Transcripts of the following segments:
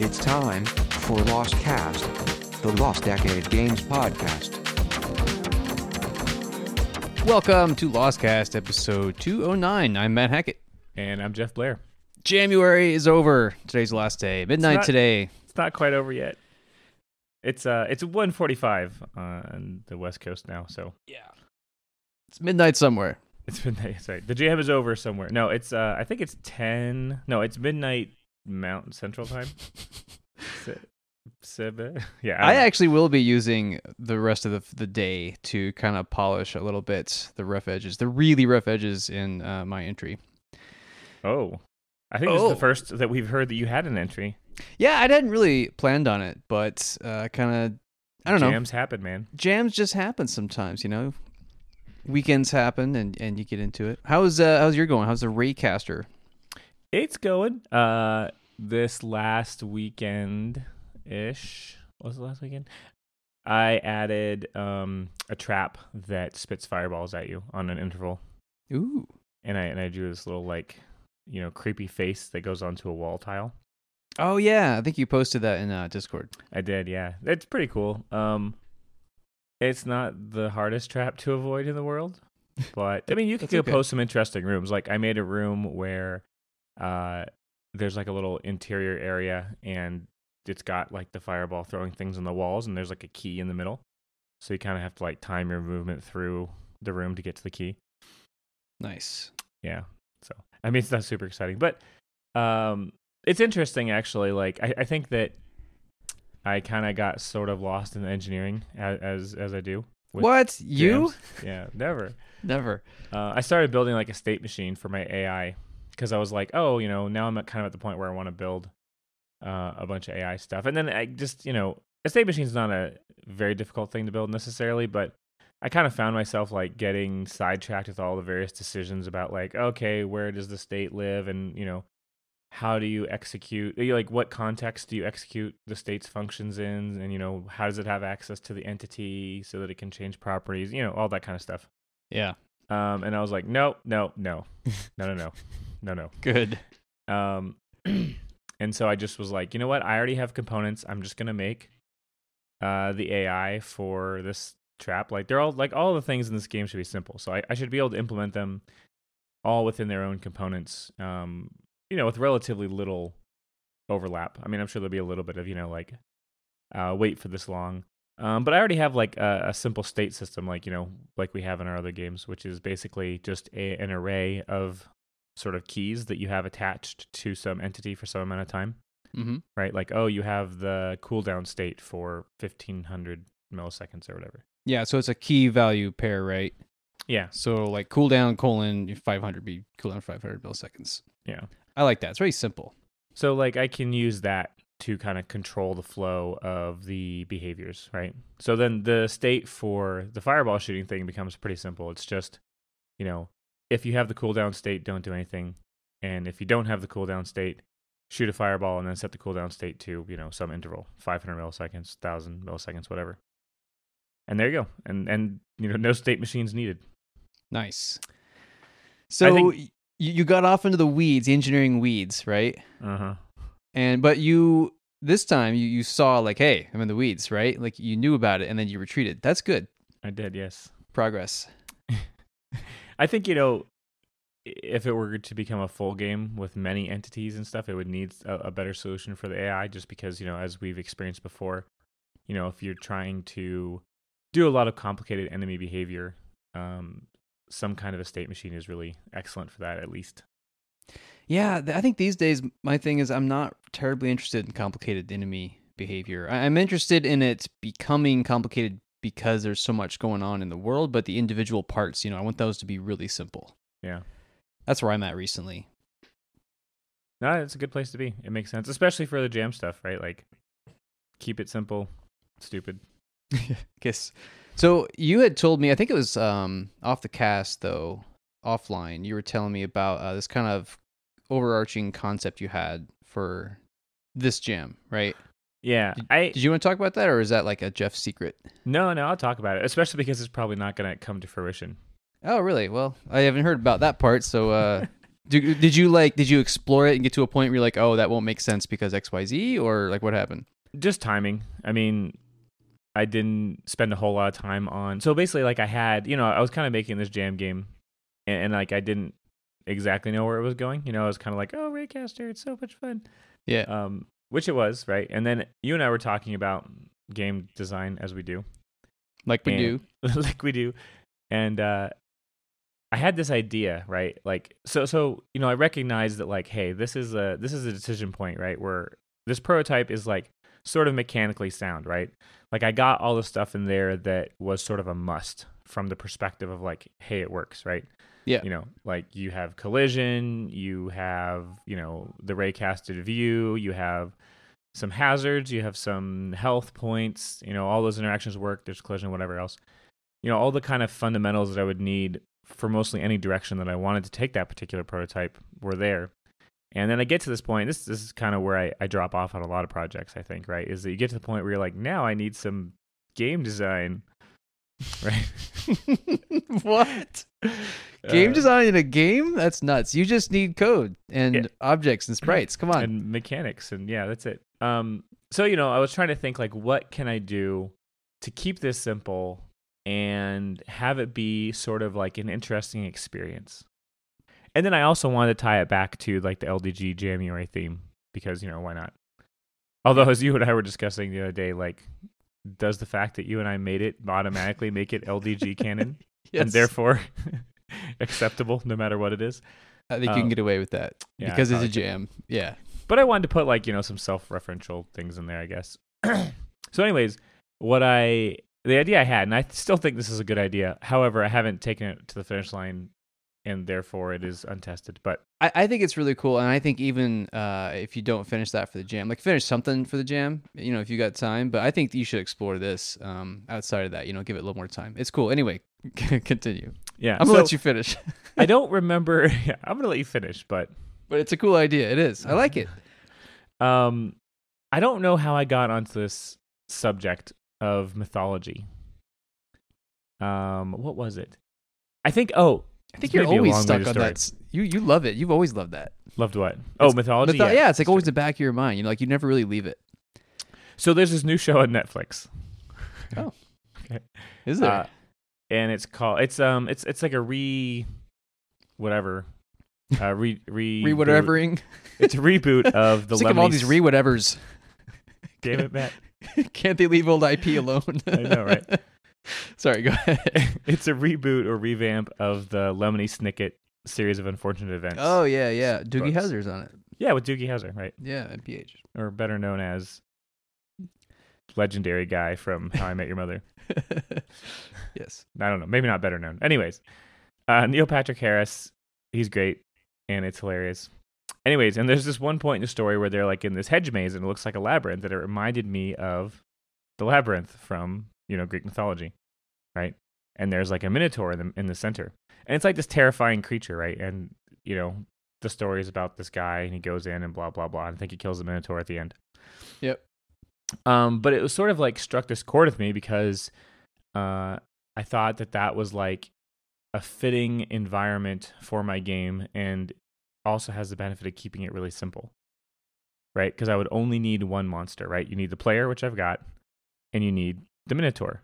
It's time for Lostcast, the Lost Decade Games podcast. Welcome to Lostcast episode 209. I'm Matt Hackett. And I'm Jeff Blair. January is over. Today's the last day. Midnight not- today. It's not quite over yet. It's uh it's 1:45 on the West Coast now, so Yeah. It's midnight somewhere. it's midnight. Sorry, the jam is over somewhere. No, it's uh I think it's 10. No, it's midnight Mountain Central Time. Yeah, I don't actually will be using the rest of the, the day to kind of polish a little bit the rough edges, the really rough edges in uh, my entry. oh, I think this is Oh. the first that we've heard that you had an entry. Yeah, I hadn't really planned on it, but uh, kind of, I don't know. Jams happen, man. Jams just happen sometimes, you know. Weekends happen, and, and you get into it. How's uh, how's your going? How's the Raycaster? It's going. Uh, this last weekend ish. Was the last weekend? I added um a trap that spits fireballs at you on an interval, Ooh, and I and I drew this little like you know creepy face that goes onto a wall tile. oh yeah, I think you posted that in uh, Discord. I did, yeah. It's pretty cool. Um, it's not the hardest trap to avoid in the world, but I mean, you could okay. compose some interesting rooms. Like I made a room where, uh, there's like a little interior area, and it's got like the fireball throwing things on the walls, and there's like a key in the middle, so you kind of have to like time your movement through the room to get to the key. Nice. Yeah. So I mean, it's not super exciting, but um, it's interesting actually. Like I, I think that I kind of got sort of lost in engineering as as, as I do. what you? jams. Yeah, never. Never. Uh, I started building like a state machine for my AI because I was like, oh, you know, now I'm at kind of at the point where I want to build uh, a bunch of AI stuff, and then I just, you know, a state machine is not a very difficult thing to build necessarily, but I kind of found myself like getting sidetracked with all the various decisions about like, okay, where does the state live, and you know, how do you execute, like what context do you execute the state's functions in, and you know, how does it have access to the entity so that it can change properties, you know, all that kind of stuff. Yeah. Um, and I was like, no, no, no, no, no, no, no, no. Good. Um, and so I just was like, you know what? I already have components. I'm just gonna make uh, the AI for this trap. Like they're all like all the things in this game should be simple. So I, I should be able to implement them all within their own components. Um, you know, with relatively little overlap. I mean, I'm sure there'll be a little bit of you know like uh, wait for this long. Um, but I already have like a, a simple state system, like you know, like we have in our other games, which is basically just a, an array of sort of keys that you have attached to some entity for some amount of time, Mm-hmm. right? Like, oh, you have the cooldown state for 1500 milliseconds or whatever. Yeah. So it's a key value pair, right? Yeah, So like cooldown colon 500 be cooldown 500 milliseconds. yeah. I like that. It's very simple. So like I can use that to kind of control the flow of the behaviors, right? So then the state for the fireball shooting thing becomes pretty simple. It's just, you know, if you have the cooldown state, don't do anything. And if you don't have the cooldown state, shoot a fireball and then set the cooldown state to, you know, some interval, 500 milliseconds, 1000 milliseconds, whatever. And there you go. And and you know, no state machines needed. Nice. So think- you got off into the weeds, engineering weeds, right? Uh-huh. And but you this time you, you saw like, hey, I'm in the weeds, right? Like you knew about it and then you retreated. That's good. I did, yes. Progress. I think you know, if it were to become a full game with many entities and stuff, it would need a, a better solution for the AI. Just because you know, as we've experienced before, you know, if you're trying to do a lot of complicated enemy behavior, um, some kind of a state machine is really excellent for that. At least, Yeah, I think these days my thing is I'm not terribly interested in complicated enemy behavior. I'm interested in it becoming complicated because there's so much going on in the world, but the individual parts, you know, I want those to be really simple. yeah. That's where I'm at recently. No, it's a good place to be. It makes sense, especially for the jam stuff, right? Like, keep it simple, stupid. Guess. So you had told me, I think it was um, off the cast though, offline. You were telling me about uh, this kind of overarching concept you had for this jam, right? Yeah, I Did you want to talk about that, or is that like a Jeff secret? no, no. I'll talk about it, especially because it's probably not going to come to fruition. Oh, really? Well, I haven't heard about that part, so uh, Do, did you like? Did you explore it and get to a point where you're like, oh, that won't make sense because X, Y, Z, or like what happened? just timing. I mean, I didn't spend a whole lot of time on. So basically, like I had, you know, I was kind of making this jam game, and, and like I didn't exactly know where it was going. You know, I was kind of like, oh, Raycaster, it's so much fun. Yeah. Um, which it was, right? And then you and I were talking about game design as we do, like we and- do. like we do, and uh, I had this idea, right? Like, so, so you know, I recognize that, like, hey, this is a this is a decision point, right? Where this prototype is like sort of mechanically sound, right? Like, I got all the stuff in there that was sort of a must from the perspective of like, hey, it works, right? Yeah. You know, like you have collision, you have you know the raycasted view, you have some hazards, you have some health points, you know, all those interactions work. There's collision, whatever else you know all the kind of fundamentals that I would need for mostly any direction that I wanted to take that particular prototype were there. And then I get to this point. This, this is kind of where I, I drop off on a lot of projects. I think right is that you get to the point where you're like, now I need some game design, right? what? Game Uh, design in a game? That's nuts. You just need code and Yeah. objects and sprites. Come on. and mechanics and yeah that's it um so you know i was trying to think like what can i do to keep this simple and have it be sort of like an interesting experience and then i also wanted to tie it back to like the ldg january theme because you know why not although as you and i were discussing the other day like does the fact that you and i made it automatically make it ldg canon and therefore acceptable no matter what it is I think you um, can get away with that yeah, because it's a could. jam. Yeah. but I wanted to put like you know some self-referential things in there, I guess. so, anyways, what I the idea I had, and I still think this is a good idea. However, I haven't taken it to the finish line, and therefore it is untested. But I, I think it's really cool, and I think even uh, if you don't finish that for the jam, like finish something for the jam, you know, if you got time. But I think you should explore this um, outside of that. You know, give it a little more time. It's cool. Anyway, continue. yeah, I'm gonna so let you finish, I don't remember. Yeah, I'm gonna let you finish, but but it's a cool idea. It is. I like it. um, I don't know how I got onto this subject of mythology. Um, what was it? I think. Oh, I think This you're may be a always stuck on that. You you love it. You've always loved that. loved what? Oh, It's- mythology. Mytho- yeah, it's like always true. the back of your mind. You know, like you never really leave it. So there's this new show on Netflix. Oh, okay. Is there? Uh, and it's called it's um it's it's like a re whatever uh re re re whatevering. it's a reboot of the Sick of all these re whatevers. damn it Matt Can't they leave old IP alone? I know, right? Sorry, go ahead. it's a reboot or revamp of the Lemony Snicket series of unfortunate events Oh yeah, yeah. Doogie Books. Howser's on it. yeah with Doogie Howser right Yeah, NPH. or better known as legendary guy from How I Met Your Mother yes. I don't know maybe not better known anyways uh Neil Patrick Harris he's great and it's hilarious anyways and there's this one point in the story where they're like in this hedge maze and it looks like a labyrinth and it reminded me of the labyrinth from you know greek mythology right? And there's like a minotaur in the in the center. And it's like this terrifying creature right? And you know the story is about this guy and he goes in and blah blah blah. And i think he kills the minotaur at the end. Yep. um but it was sort of like struck this chord with me because uh i thought that that was like a fitting environment for my game and also has the benefit of keeping it really simple right? Because i would only need one monster right? You need the player which i've got and you need the minotaur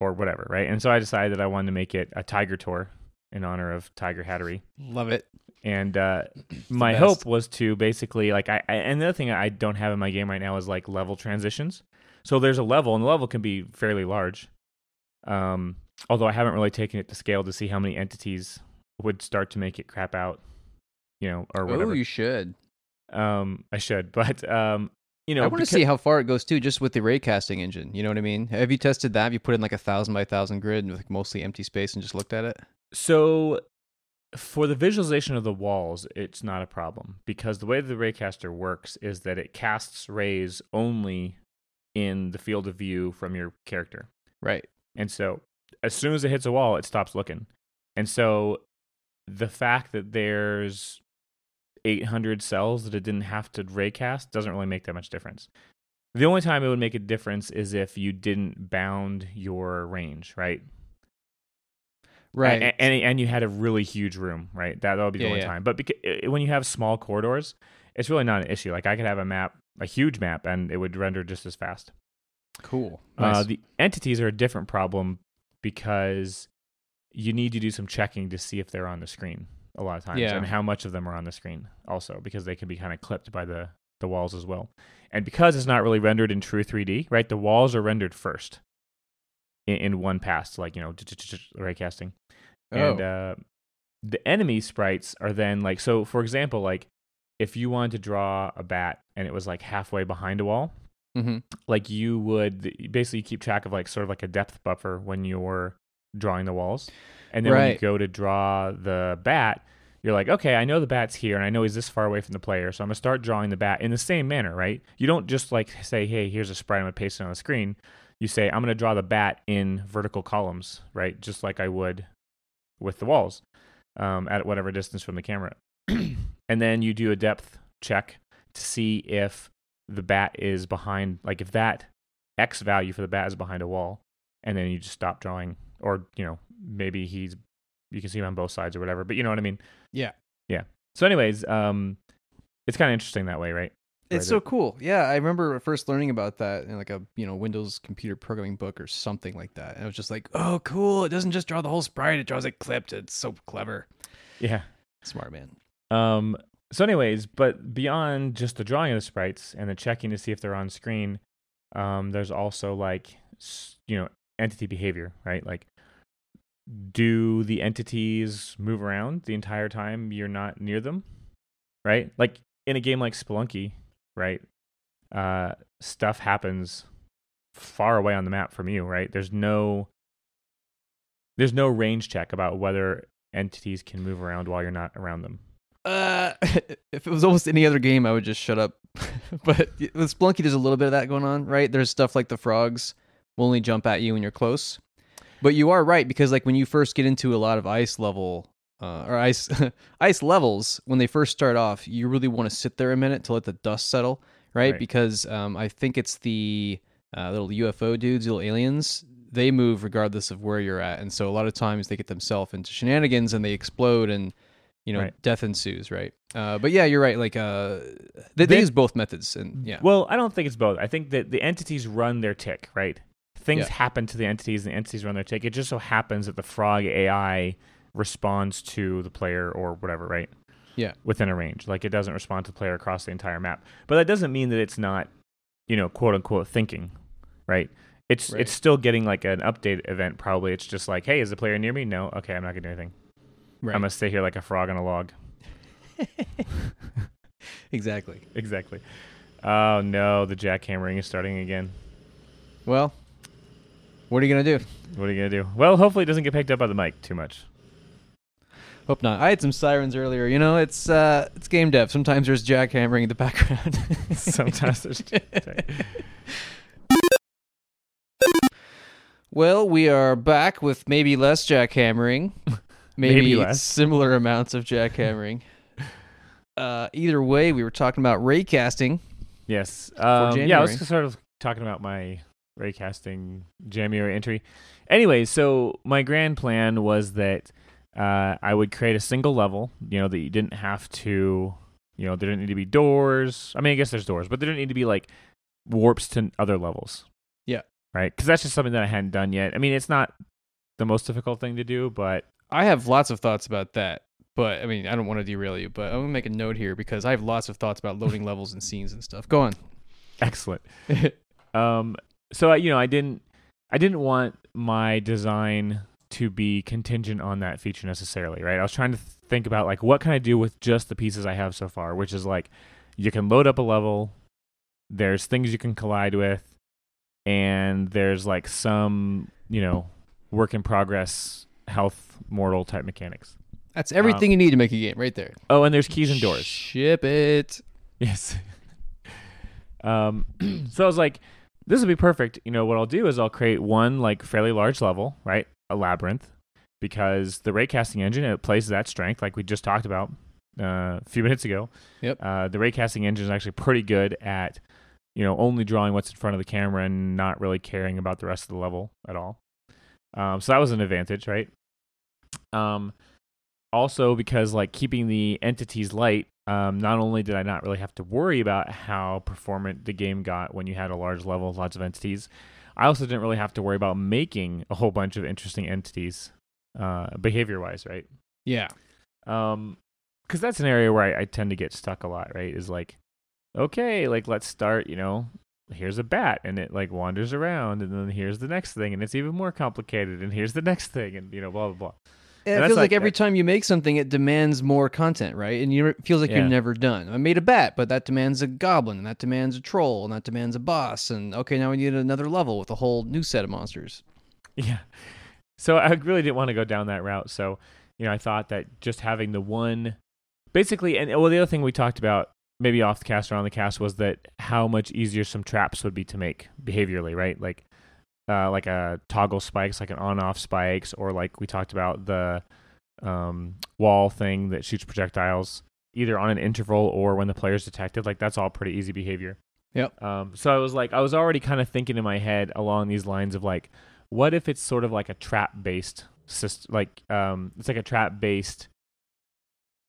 or whatever right and so i decided that i wanted to make it a tiger tour in honor of tiger hattery Love it. and uh, my best. hope was to basically like I, I and the other thing I don't have in my game right now is like level transitions. So there's a level, and the level can be fairly large. Um, although I haven't really taken it to scale to see how many entities would start to make it crap out, you know, or whatever. Oh, whatever. you should. um, I should, but um, you know, I want to see how far it goes too, just with the ray casting engine. You know what I mean? Have you tested that? Have you put in like a thousand by thousand grid with like mostly empty space and just looked at it? So for the visualization of the walls, it's not a problem because the way the Raycaster works is that it casts rays only in the field of view from your character. Right. And so as soon as it hits a wall, it stops looking. And so the fact that there's 800 cells that it didn't have to raycast doesn't really make that much difference. The only time it would make a difference is if you didn't bound your range, right? Right. and, and and you had a really huge room, right? That that would be the Yeah, only yeah. time. But beca- when you have small corridors, it's really not an issue. Like I could have a map, a huge map, and it would render just as fast. cool. Uh, the entities are a different problem because you need to do some checking to see if they're on the screen a lot of times, Yeah. and how much of them are on the screen also, because they can be kind of clipped by the the walls as well. And because it's not really rendered in true 3D, right? The walls are rendered first in, in one pass, like you know, raycasting and oh. uh, the enemy sprites are then like so for example like if you wanted to draw a bat and it was like halfway behind a wall hmm like you would basically keep track of like sort of like a depth buffer when you're drawing the walls. And then when you go to draw the bat you're like okay i know the bat's here and i know he's this far away from the player so i'm going to start drawing the bat in the same manner right? You don't just like say hey here's a sprite i'm going to paste it on the screen. You say i'm going to draw the bat in vertical columns right? Just like i would with the walls um, at whatever distance from the camera. And then you do a depth check to see if the bat is behind like if that x value for the bat is behind a wall and then you just stop drawing or you know maybe he's you can see him on both sides or whatever but you know what i mean Yeah. yeah so anyways um it's kind of interesting that way right It's Right, so cool. Yeah, I remember first learning about that in like a you know Windows computer programming book or something like that. And I was just like, oh, cool! It doesn't just draw the whole sprite; it draws it clipped. It's so clever. yeah Smart man. Um. So, anyways, but beyond just the drawing of the sprites and the checking to see if they're on screen, um, there's also like, you know, entity behavior, right? Like, do the entities move around the entire time you're not near them, right? Like in a game like Spelunky, right? Uh, stuff happens far away on the map from you, right? There's no, there's no range check about whether entities can move around while you're not around them. Uh, if it was almost any other game, I would just shut up. but with Spelunky, there's a little bit of that going on, right? There's stuff like the frogs will only jump at you when you're close. But you are right because like when you first get into a lot of ice level uh, or ice ice levels, when they first start off, you really want to sit there a minute to let the dust settle, right? Right. Because um, I think it's the uh, little UFO dudes, little aliens. They move regardless of where you're at, and so a lot of times they get themselves into shenanigans and they explode and you know Right. death ensues, right? Uh, but yeah, you're right. Like uh, they, they Then- use both methods, and yeah, Well, I don't think it's both. I think that the entities run their tick, right? Things Yeah. happen to the entities, and the entities run their take. It just so happens that the frog AI responds to the player or whatever, right? Yeah. Within a range. Like it doesn't respond to the player across the entire map. But that doesn't mean that it's not, you know, quote unquote thinking, right? It's Right. it's still getting like an update event probably. It's just like, hey, is the player near me? No. Okay, I'm not gonna do anything. right. I'm gonna stay here like a frog on a log. exactly. Exactly. Oh no, the jackhammering is starting again. Well, what are you gonna do? What are you gonna do? Well, hopefully it doesn't get picked up by the mic too much. Hope not. I had some sirens earlier. You know, it's uh, it's game dev. Sometimes there's jackhammering in the background. Sometimes there's. well, we are back with maybe less jackhammering, maybe, Maybe less. similar amounts of jackhammering. uh, either way, we were talking about raycasting. Yes. Um, yeah, I was just sort of talking about my raycasting January entry. Anyway, so my grand plan was that uh, I would create a single level. You know that you didn't have to. You know, there didn't need to be doors. I mean, I guess there's doors, but there didn't need to be like warps to other levels. Yeah. Right. Because that's just something that I hadn't done yet. I mean, it's not the most difficult thing to do, but I have lots of thoughts about that. But I mean, I don't want to derail you, but I'm gonna make a note here because I have lots of thoughts about loading levels and scenes and stuff. Go on. excellent. Um, so I, you know, I didn't, I didn't want my design to be contingent on that feature necessarily, right? I was trying to think about like what can I do with just the pieces I have so far, which is like you can load up a level, there's things you can collide with, and there's like some, you know, work in progress, health, mortal type mechanics. That's everything you need to make a game, right there. Oh, and there's keys and doors. Ship it. Yes. um, so I was like, this would be perfect. You know, what I'll do is I'll create one like fairly large level, right? A labyrinth, because the raycasting engine it plays that strength, like we just talked about uh, a few minutes ago. Yep. Uh, the raycasting engine is actually pretty good at, you know, only drawing what's in front of the camera and not really caring about the rest of the level at all. Um, so that was an advantage, right? Um, also because like keeping the entities light, um, not only did I not really have to worry about how performant the game got when you had a large level, lots of entities, I also didn't really have to worry about making a whole bunch of interesting entities, uh, behavior wise, right? Yeah. Um, because that's an area where I, I tend to get stuck a lot, right? Is like, okay, like let's start, you know, here's a bat and it like wanders around and then here's the next thing and it's even more complicated and here's the next thing and you know blah blah blah It And feels like, like- every time you make something, it demands more content, right? And you it feels like Yeah. you're never done. I made a bat, but that demands a goblin, and that demands a troll, and that demands a boss, and okay, now we need another level with a whole new set of monsters. Yeah. So I really didn't want to go down that route. So, you know, I thought that just having the one basically and well the other thing we talked about maybe off the cast or on the cast was that how much easier some traps would be to make behaviorally, right? Like uh like a toggle spikes, like an on off spikes, or like we talked about the um wall thing that shoots projectiles either on an interval or when the player's detected. Like that's all pretty easy behavior. Yep. Um, so I was like, I was already kind of thinking in my head along these lines of like, what if it's sort of like a trap based system, like um, it's like a trap based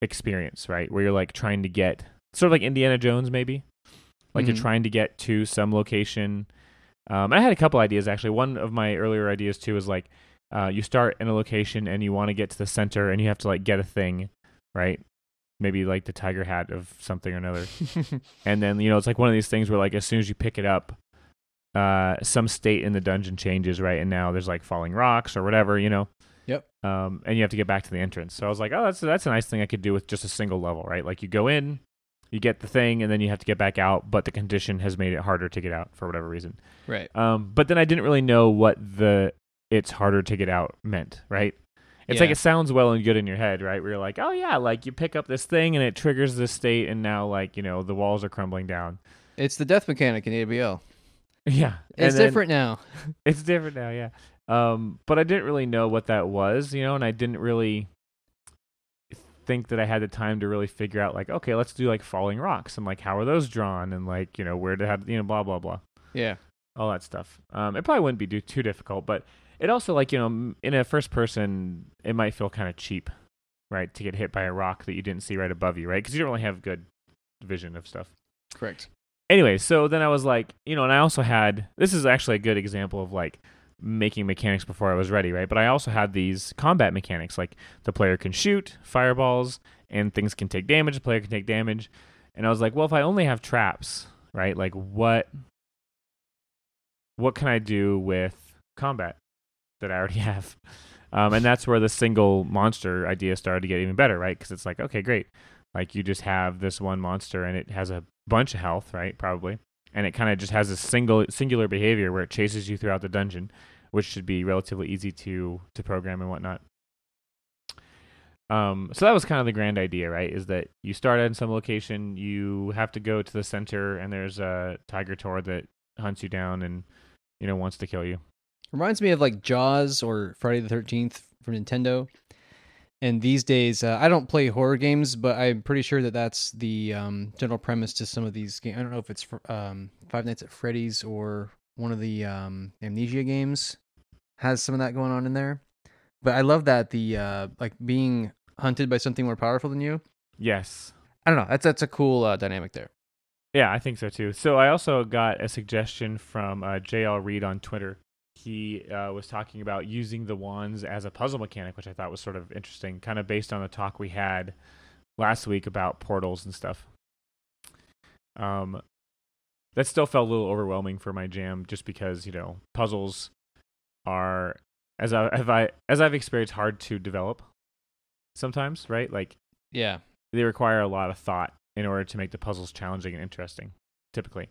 experience, right? Where you're like trying to get sort of like Indiana Jones, maybe, like Mhm. you're trying to get to some location. Um, I had a couple ideas actually. One of my earlier ideas too is like, uh, you start in a location and you want to get to the center and you have to like get a thing, right? Maybe like the tiger hat of something or another and then you know it's like one of these things where like as soon as you pick it up uh some state in the dungeon changes right and now there's like falling rocks or whatever you know Yep. um and you have to get back to the entrance so i was like oh that's that's a nice thing i could do with just a single level right like you go in you get the thing and then you have to get back out but the condition has made it harder to get out for whatever reason right. um but then i didn't really know what the it's harder to get out meant right it's like it sounds well and good in your head, right? Where you're like, oh yeah, like you pick up this thing and it triggers this state, and now like you know the walls are crumbling down. It's the death mechanic in ABL. Yeah, It's then- different now. It's different now, yeah. Um, but I didn't really know what that was, you know, and I didn't really think that I had the time to really figure out like, okay, let's do like falling rocks and like how are those drawn and like you know where to have you know blah blah blah Yeah. all that stuff. Um, it probably wouldn't be do, too difficult, but it also like you know in a first person it might feel kind of cheap, right, to get hit by a rock that you didn't see right above you, right, because you don't really have good vision of stuff. Correct. Anyway, so then I was like, you know, and I also had this is actually a good example of like making mechanics before I was ready, right? But I also had these combat mechanics, like the player can shoot fireballs and things can take damage, the player can take damage. And I was like, well, if I only have traps, right? Like what what can I do with combat that I already have? Um, and that's where the single monster idea started to get even better, right? Because it's like, okay, great. Like you just have this one monster and it has a bunch of health, right? Probably. And it kind of just has a single singular behavior where it chases you throughout the dungeon, which should be relatively easy to to program and whatnot. Um, so that was kind of the grand idea, right? Is that you start in some location, you have to go to the center, and there's a tiger tor that hunts you down and you know wants to kill you. Reminds me of like Jaws or Friday the Thirteenth from Nintendo. And these days, uh, I don't play horror games, but I'm pretty sure that that's the um, general premise to some of these games. I don't know if it's fr- um, Five Nights at Freddy's or one of the um, Amnesia games has some of that going on in there. But I love that the uh, like being hunted by something more powerful than you. Yes. I don't know. That's that's a cool uh, dynamic there. Yeah, I think so too. So I also got a suggestion from uh, JL Reed on Twitter. He uh, was talking about using the wands as a puzzle mechanic, which I thought was sort of interesting, kind of based on the talk we had last week about portals and stuff. Um, that still felt a little overwhelming for my jam, just because you know puzzles are as I have I as I've experienced hard to develop sometimes, right? Like Yeah. they require a lot of thought in order to make the puzzles challenging and interesting typically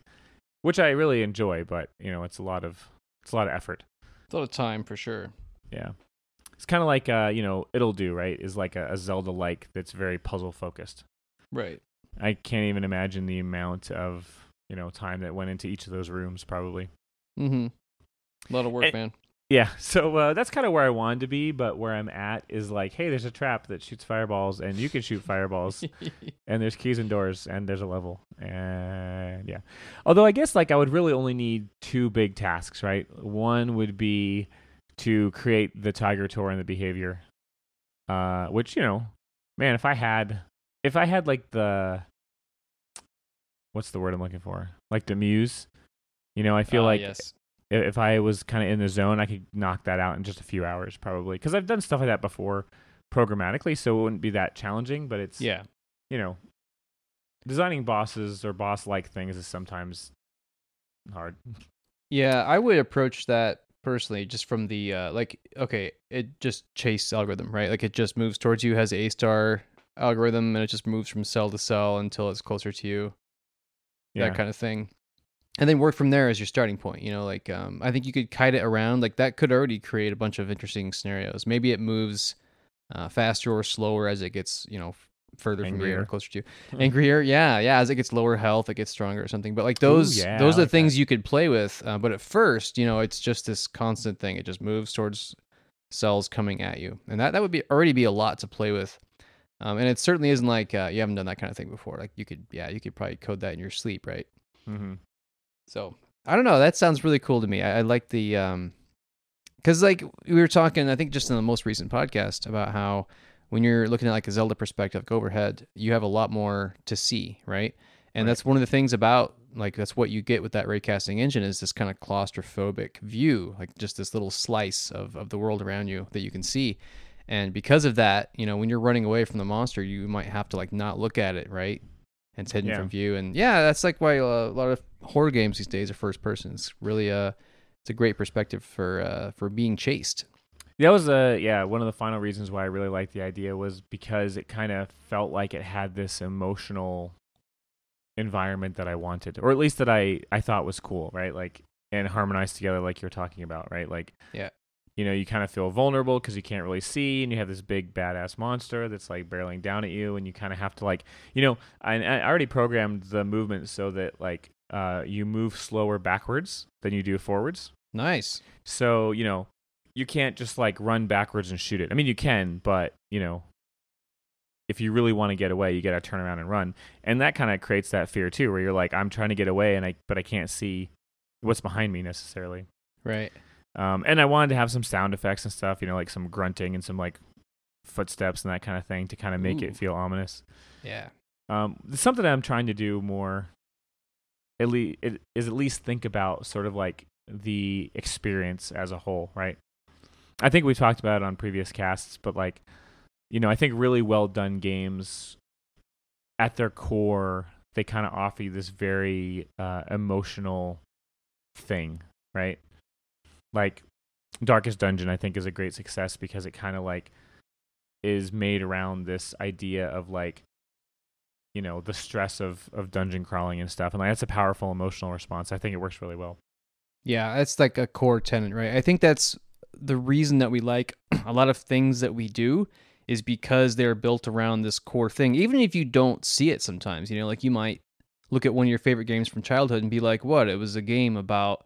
which i really enjoy but you know it's a lot of it's a lot of effort It's a lot of time for sure. yeah it's kind of like uh you know it'll do right is like a, a zelda like that's very puzzle focused Right. i can't even imagine the amount of you know time that went into each of those rooms probably Mm-hmm. A lot of work, And- man. Yeah so uh, that's kind of where i wanted to be but where i'm at is like hey there's a trap that shoots fireballs and you can shoot fireballs and there's keys and doors and there's a level and yeah although i guess like i would really only need two big tasks right one would be to create the tiger tour and the behavior Uh, which you know, man, if I had, if I had like the, what's the word I'm looking for? Like the muse. You know, I feel Ah, like yes. If I was kind of in the zone, I could knock that out in just a few hours, probably. Because I've done stuff like that before, programmatically, so it wouldn't be that challenging. But it's Yeah. you know, designing bosses or boss-like things is sometimes hard. Yeah, I would approach that personally just from the uh like okay, it just chase algorithm, right? Like it just moves towards you, has A* algorithm and it just moves from cell to cell until it's closer to you. Yeah. That kind of thing. And then work from there as your starting point, you know, like um I think you could kite it around like that could already create a bunch of interesting scenarios. Maybe it moves uh, faster or slower as it gets, you know, further from you or closer to you. Angrier, yeah, yeah. As it gets lower health, it gets stronger or something. But like Ooh, those, yeah, those are like the things that. you could play with. Uh, but at first, you know, it's just this constant thing. It just moves towards cells coming at you, and that that would be already be a lot to play with. Um, and it certainly isn't like uh, you haven't done that kind of thing before. Like you could, yeah, you could probably code that in your sleep, right? hmm So I don't know. That sounds really cool to me. I, I like the um, because like we were talking, I think just in the most recent podcast about how when you're looking at like a Zelda perspective, like overhead, you have a lot more to see, right? And Right. that's one of the things about like that's what you get with that raycasting engine is this kind of claustrophobic view, like just this little slice of of the world around you that you can see. And because of that, you know, when you're running away from the monster, you might have to like not look at it, right? And it's hidden Yeah. from view. And yeah, that's like why uh, a lot of horror games these days are first person. It's really a it's a great perspective for uh for being chased. That was a yeah one of the final reasons why I really liked the idea was because it kind of felt like it had this emotional environment that I wanted, or at least that I I thought was cool, right? Like and harmonized together, like you're talking about, right? Like Yeah. You know, you kind of feel vulnerable because you can't really see, and you have this big badass monster that's like barreling down at you, and you kind of have to like, you know, I, I already programmed the movement so that like uh you move slower backwards than you do forwards. Nice. So, you know, you can't just like run backwards and shoot it. I mean, you can, but, you know, if you really want to get away, you got to turn around and run. And that kind of creates that fear too where you're like I'm trying to get away and I but I can't see what's behind me necessarily. Right. Um and I wanted to have some sound effects and stuff, you know, like some grunting and some like footsteps and that kind of thing to kind of make Ooh. it feel ominous. Yeah. Um, something I'm trying to do more. At least is at least think about sort of like the experience as a whole, right? I think we talked about it on previous casts, but like, you know, I think really well done games, at their core, they kind of offer you this very uh, emotional thing, right? Like, Darkest Dungeon, I think, is a great success because it kind of like is made around this idea of like you know the stress of of dungeon crawling and stuff and like that's a powerful emotional response i think it works really well Yeah, that's like a core tenant right? I think that's the reason that we like a lot of things that we do is because they're built around this core thing. Even if you don't see it sometimes, you know, like you might look at one of your favorite games from childhood and be like, "What? It was a game about,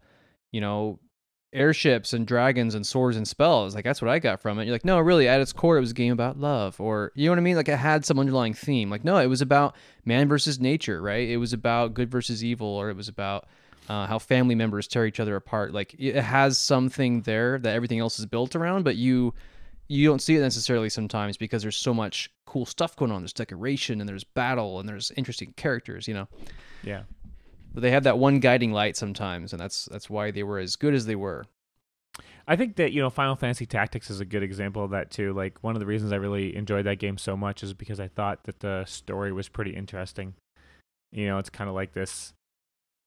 you know, airships and dragons and swords and spells." Like that's what I got from it. You're like, "No, really, at its core it was a game about love." Or, you know what I mean? Like it had some underlying theme. Like, no, it was about man versus nature, right? It was about good versus evil or it was about uh, how family members tear each other apart. Like it has something there that everything else is built around, but you you don't see it necessarily sometimes because there's so much cool stuff going on. There's decoration and there's battle and there's interesting characters, you know. yeah But they have that one guiding light sometimes, and that's that's why they were as good as they were. i think that you know final fantasy tactics is a good example of that too like one of the reasons i really enjoyed that game so much is because i thought that the story was pretty interesting you know it's kind of like this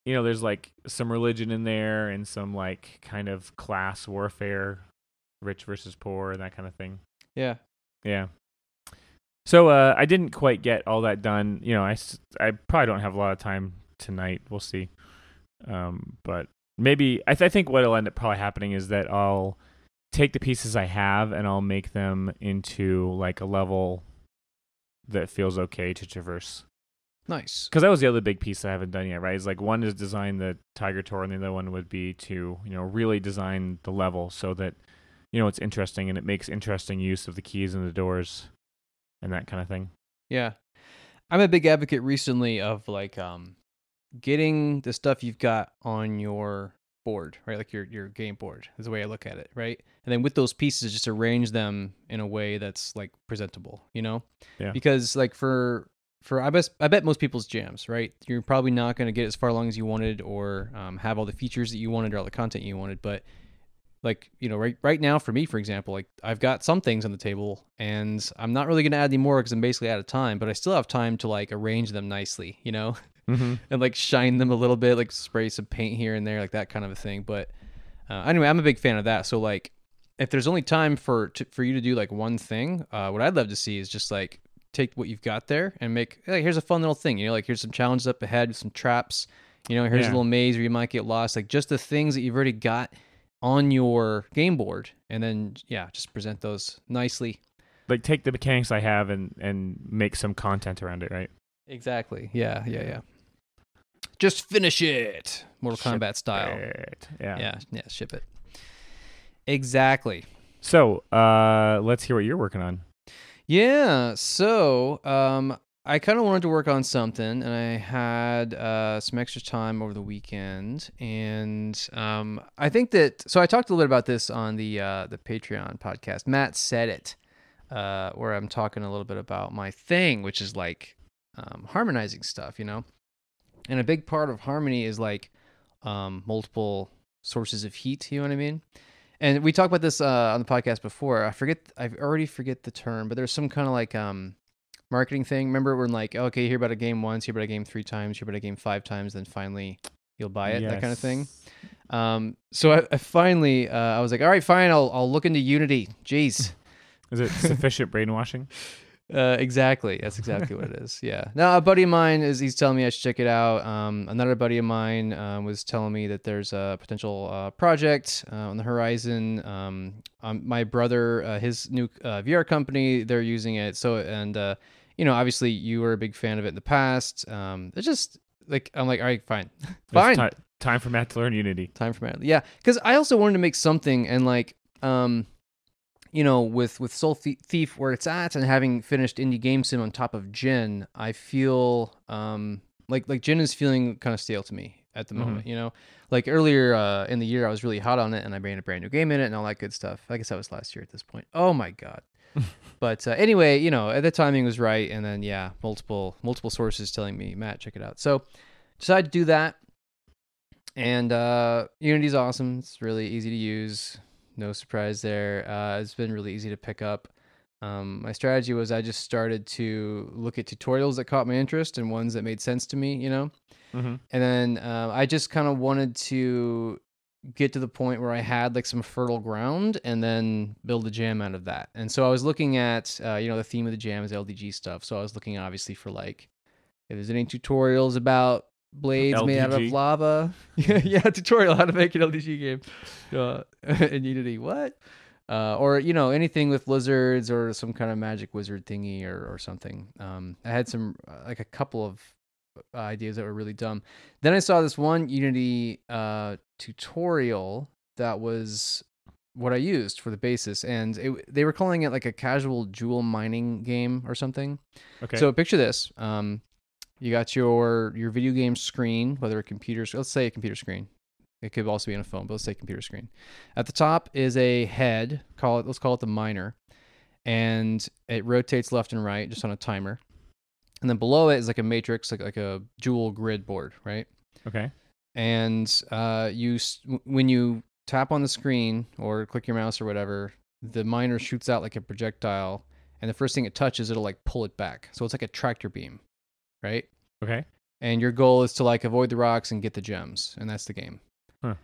you know there's like some religion in there and some like kind of class warfare rich versus poor and that kind of thing Yeah. Yeah. So uh, I didn't quite get all that done. You know, I, I probably don't have a lot of time tonight. We'll see. Um, but maybe I, th- I think what'll end up probably happening is that I'll take the pieces I have and I'll make them into like a level that feels okay to traverse. Nice. Because that was the other big piece I haven't done yet, right? Is like one is design the Tiger Tour, and the other one would be to you know really design the level so that you know it's interesting and it makes interesting use of the keys and the doors and that kind of thing. Yeah. I'm a big advocate recently of like um getting the stuff you've got on your board, right? Like your your game board is the way I look at it, right? And then with those pieces, just arrange them in a way that's like presentable, you know? Yeah. Because like for for I bet I bet most people's jams, right? You're probably not going to get as far along as you wanted, or um, have all the features that you wanted, or all the content you wanted. But like you know, right right now for me, for example, like I've got some things on the table, and I'm not really going to add any more because I'm basically out of time. But I still have time to like arrange them nicely, you know, Mm-hmm. and like shine them a little bit, like spray some paint here and there, like that kind of a thing. But uh, anyway, I'm a big fan of that. So like, if there's only time for to, for you to do like one thing, uh, what I'd love to see is just like take what you've got there and make hey, here's a fun little thing. You know, like here's some challenges up ahead, some traps. You know, here's Yeah. a little maze where you might get lost. Like just the things that you've already got on your game board, and then yeah, just present those nicely. Like take the mechanics I have and and make some content around it, right? Exactly. Yeah. Yeah. Yeah. Just finish it, Mortal Ship Kombat style. Right. Yeah. Yeah, yeah, ship it. Exactly. So, uh, let's hear what you're working on. Yeah, so um I kind of wanted to work on something and I had uh some extra time over the weekend and um I think that so I talked a little bit about this on the uh the Patreon podcast. Matt said it uh where I'm talking a little bit about my thing which is like um harmonizing stuff, you know. And a big part of harmony is like um multiple sources of heat, you know what I mean? And we talked about this uh, on the podcast before. I forget, I already forget the term, but there's some kind of like um, marketing thing. Remember when like, okay, you hear about a game once, hear about a game three times, hear about a game five times, then finally you'll buy it, that kind of thing. Um, so I, I finally, uh, I was like, all right, fine, I'll I'll look into Unity. Jeez. Is it sufficient brainwashing? Uh, exactly. That's exactly what it is. Yeah. Now, a buddy of mine is he's telling me I should check it out. Um, another buddy of mine um, was telling me that there's a potential uh, project uh, on the horizon. Um, um, my brother, uh, his new uh, VR company, they're using it. So, and uh, you know, obviously, you were a big fan of it in the past. Um, it's just like I'm like, all right, fine, fine ti- time for Matt to learn Unity. time for Matt. Yeah, because I also wanted to make something and like, um, you know, with with Soul Thief where it's at, and having finished Indie Game Sim on top of Jin, I feel um like like Jin is feeling kind of stale to me at the Mhm. moment. You know, like earlier uh, in the year, I was really hot on it, and I made a brand new game in it, and all that good stuff. I guess that was last year at this point. Oh my god. but uh, anyway, you know, at the timing was right, and then yeah, multiple multiple sources telling me, Matt, check it out. So decided to do that and uh, Unity's awesome. It's really easy to use. No surprise there. Uh, it's been really easy to pick up. Um, my strategy was I just started to look at tutorials that caught my interest and ones that made sense to me, you know. Mm-hmm. And then uh, I just kind of wanted to get to the point where I had like some fertile ground and then build a jam out of that. And so I was looking at, uh, you know, the theme of the jam is LDG stuff. So I was looking obviously for like if there's any tutorials about blades made out of lava. yeah, yeah, tutorial how to make an LDG game uh, in Unity. What? Uh, or you know anything with lizards or some kind of magic wizard thingy or, or something. Um, I had some uh, like a couple of uh, ideas that were really dumb. Then I saw this one Unity uh, tutorial that was what I used for the basis, and it, they were calling it like a casual jewel mining game or something. Okay. So picture this: um, you got your your video game screen, whether a computer, let's say a computer screen. It could also be on a phone, but let's say computer screen. At the top is a head. Call it. Let's call it the miner, and it rotates left and right just on a timer. And then below it is like a matrix, like like a jewel grid board, right? okay. and uh, you when you tap on the screen or click your mouse or whatever, the miner shoots out like a projectile, and the first thing it touches, it'll like pull it back. So it's like a tractor beam, right? Okay. And your goal is to like avoid the rocks and get the gems, and that's the game. Huh.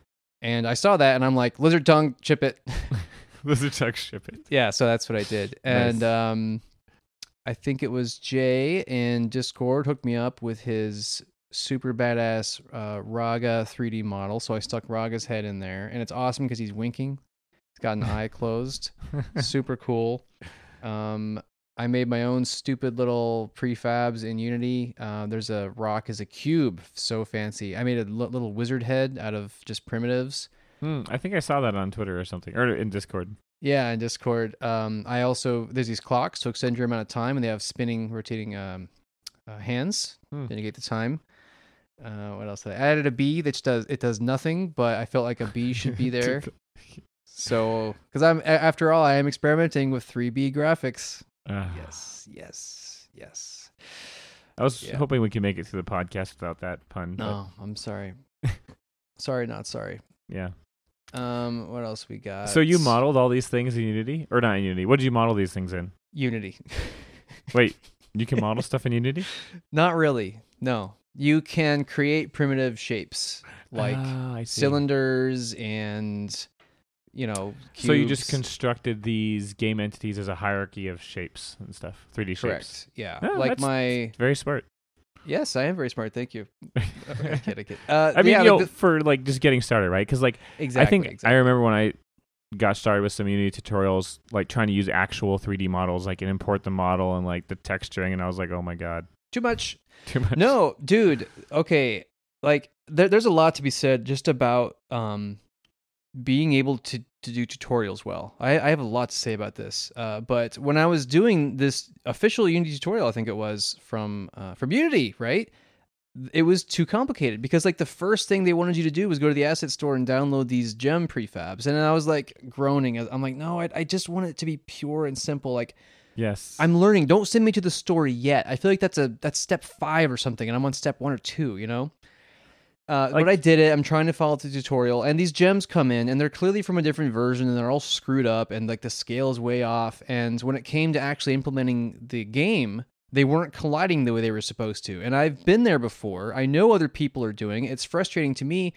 And I saw that, and I'm like, lizard tongue, chip it. Lizard Tech chip it. yeah, so that's what I did, and Nice. um, I think it was Jay in Discord hooked me up with his super badass uh, Raga 3D model. So I stuck Raga's head in there, and it's awesome because he's winking. He's got an eye closed. super cool. Um, I made my own stupid little prefabs in Unity. Uh, there's a rock as a cube, so fancy. I made a little wizard head out of just primitives. Hmm, I think I saw that on Twitter or something, or in Discord. Yeah, in Discord. Um, I also there's these clocks to extend your amount of time, and they have spinning, rotating um, uh, hands Hmm. to indicate the time. Uh, what else? I I added a bee that does it does nothing, but I felt like a bee should be there. so, because I'm after all, I am experimenting with 3B graphics. Uh, Yes, yes, yes. I was Yeah. hoping we could make it through the podcast without that pun. but No, I'm sorry. sorry, not sorry. yeah. Um, what else we got? So you modeled all these things in Unity, or not in Unity? What did you model these things in? Unity. Wait, you can model stuff in Unity? Not really. No. You can create primitive shapes like Ah, cylinders and you know. So you just constructed these game entities as a hierarchy of shapes and stuff, 3D shapes. correct. Yeah. Ah, like my Very smart. yes, I am very smart. Thank you. I kid, I kid. Uh, I mean, yeah, you like know, the- for like just getting started, right? Because like exactly. I think exactly. I remember when I got started with some Unity tutorials, like trying to use actual 3D models, like and import the model and like the texturing, and I was like, oh my god, too much. too much. No, dude. Okay, like there, there's a lot to be said just about um being able to to do tutorials well. I, I have a lot to say about this. Uh, but when I was doing this official Unity tutorial, I think it was from uh, from Unity, right? It was too complicated because like the first thing they wanted you to do was go to the asset store and download these gem prefabs, and I was like groaning. I'm like, no, I, I just want it to be pure and simple. Like Yes, I'm learning. Don't send me to the story yet. I feel like that's a that's step five or something, and I'm on step one or two. You know. Uh, Like- but I did it. I'm trying to follow the tutorial, and these gems come in, and they're clearly from a different version, and they're all screwed up, and like the scale is way off. And when it came to actually implementing the game, they weren't colliding the way they were supposed to. And I've been there before. I know other people are doing. it. It's frustrating to me.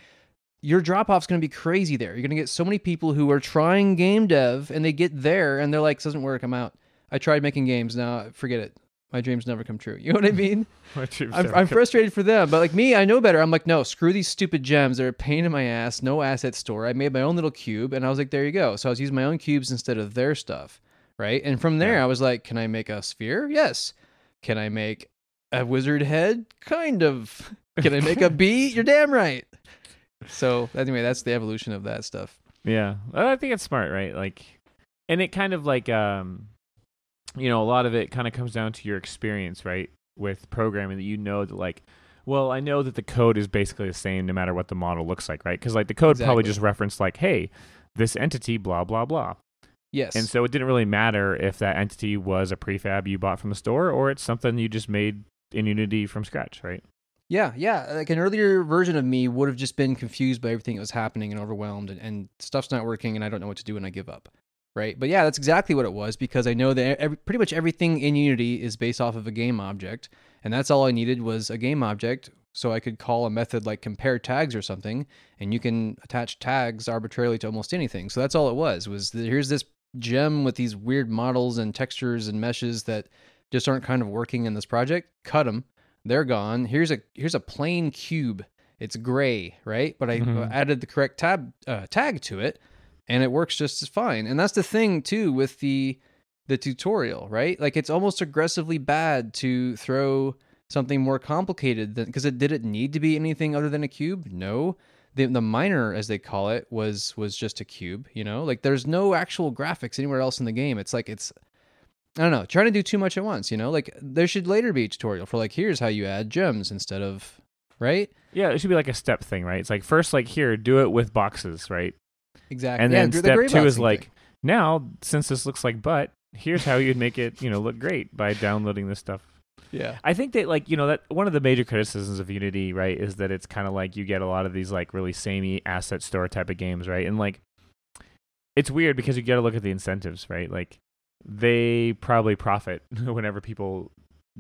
Your drop off's going to be crazy there. You're going to get so many people who are trying game dev, and they get there, and they're like, "This doesn't work. I'm out." I tried making games. Now forget it. My dreams never come true. You know what I mean? I'm, I'm frustrated for them, but like me, I know better. I'm like, no, screw these stupid gems. They're a pain in my ass. No asset store. I made my own little cube, and I was like, there you go. So I was using my own cubes instead of their stuff, right? And from there, Yeah. I was like, can I make a sphere? Yes. Can I make a wizard head? Kind of. Can I make a bee? You're damn right. So anyway, that's the evolution of that stuff. Yeah, I think it's smart, right? Like, and it kind of like, um, you know, a lot of it kind of comes down to your experience, right, with programming. That you know that, like, well, I know that the code is basically the same no matter what the model looks like, right? Because like the code probably just referenced like, hey, this entity, blah blah blah, Yes. and so it didn't really matter if that entity was a prefab you bought from the store or it's something you just made in Unity from scratch, right? Yeah, yeah. Like an earlier version of me would have just been confused by everything that was happening and overwhelmed, and, and stuff's not working, and I don't know what to do, and I give up. Right? But yeah, that's exactly what it was because I know that every, pretty much everything in Unity is based off of a game object, and that's all I needed was a game object, so I could call a method like compare tags or something, and you can attach tags arbitrarily to almost anything. So that's all it was. Was the, here's this gem with these weird models and textures and meshes that just aren't kind of working in this project. Cut them they're gone. Here's a here's a plain cube. It's gray, right? But I Mhm. added the correct tab uh, tag to it, and it works just as fine. And that's the thing too with the the tutorial, right? Like it's almost aggressively bad to throw something more complicated than because it did it need to be anything other than a cube? No. The, the miner as they call it was was just a cube you know like there's no actual graphics anywhere else in the game it's like it's I don't know, trying to do too much at once, you know? Like there should later be a tutorial for like here's how you add gems instead of right? Yeah, it should be like a step thing, right? It's like first, like here, do it with boxes, right? Exactly. And Yeah, then the step two is like, thing. now since this looks like butt, here's how you'd make it, you know, look great by downloading this stuff. yeah. I think that like you know that one of the major criticisms of Unity, right, is that it's kind of like you get a lot of these like really samey asset store type of games, right? And like it's weird because you got to look at the incentives, right? Like they probably profit whenever people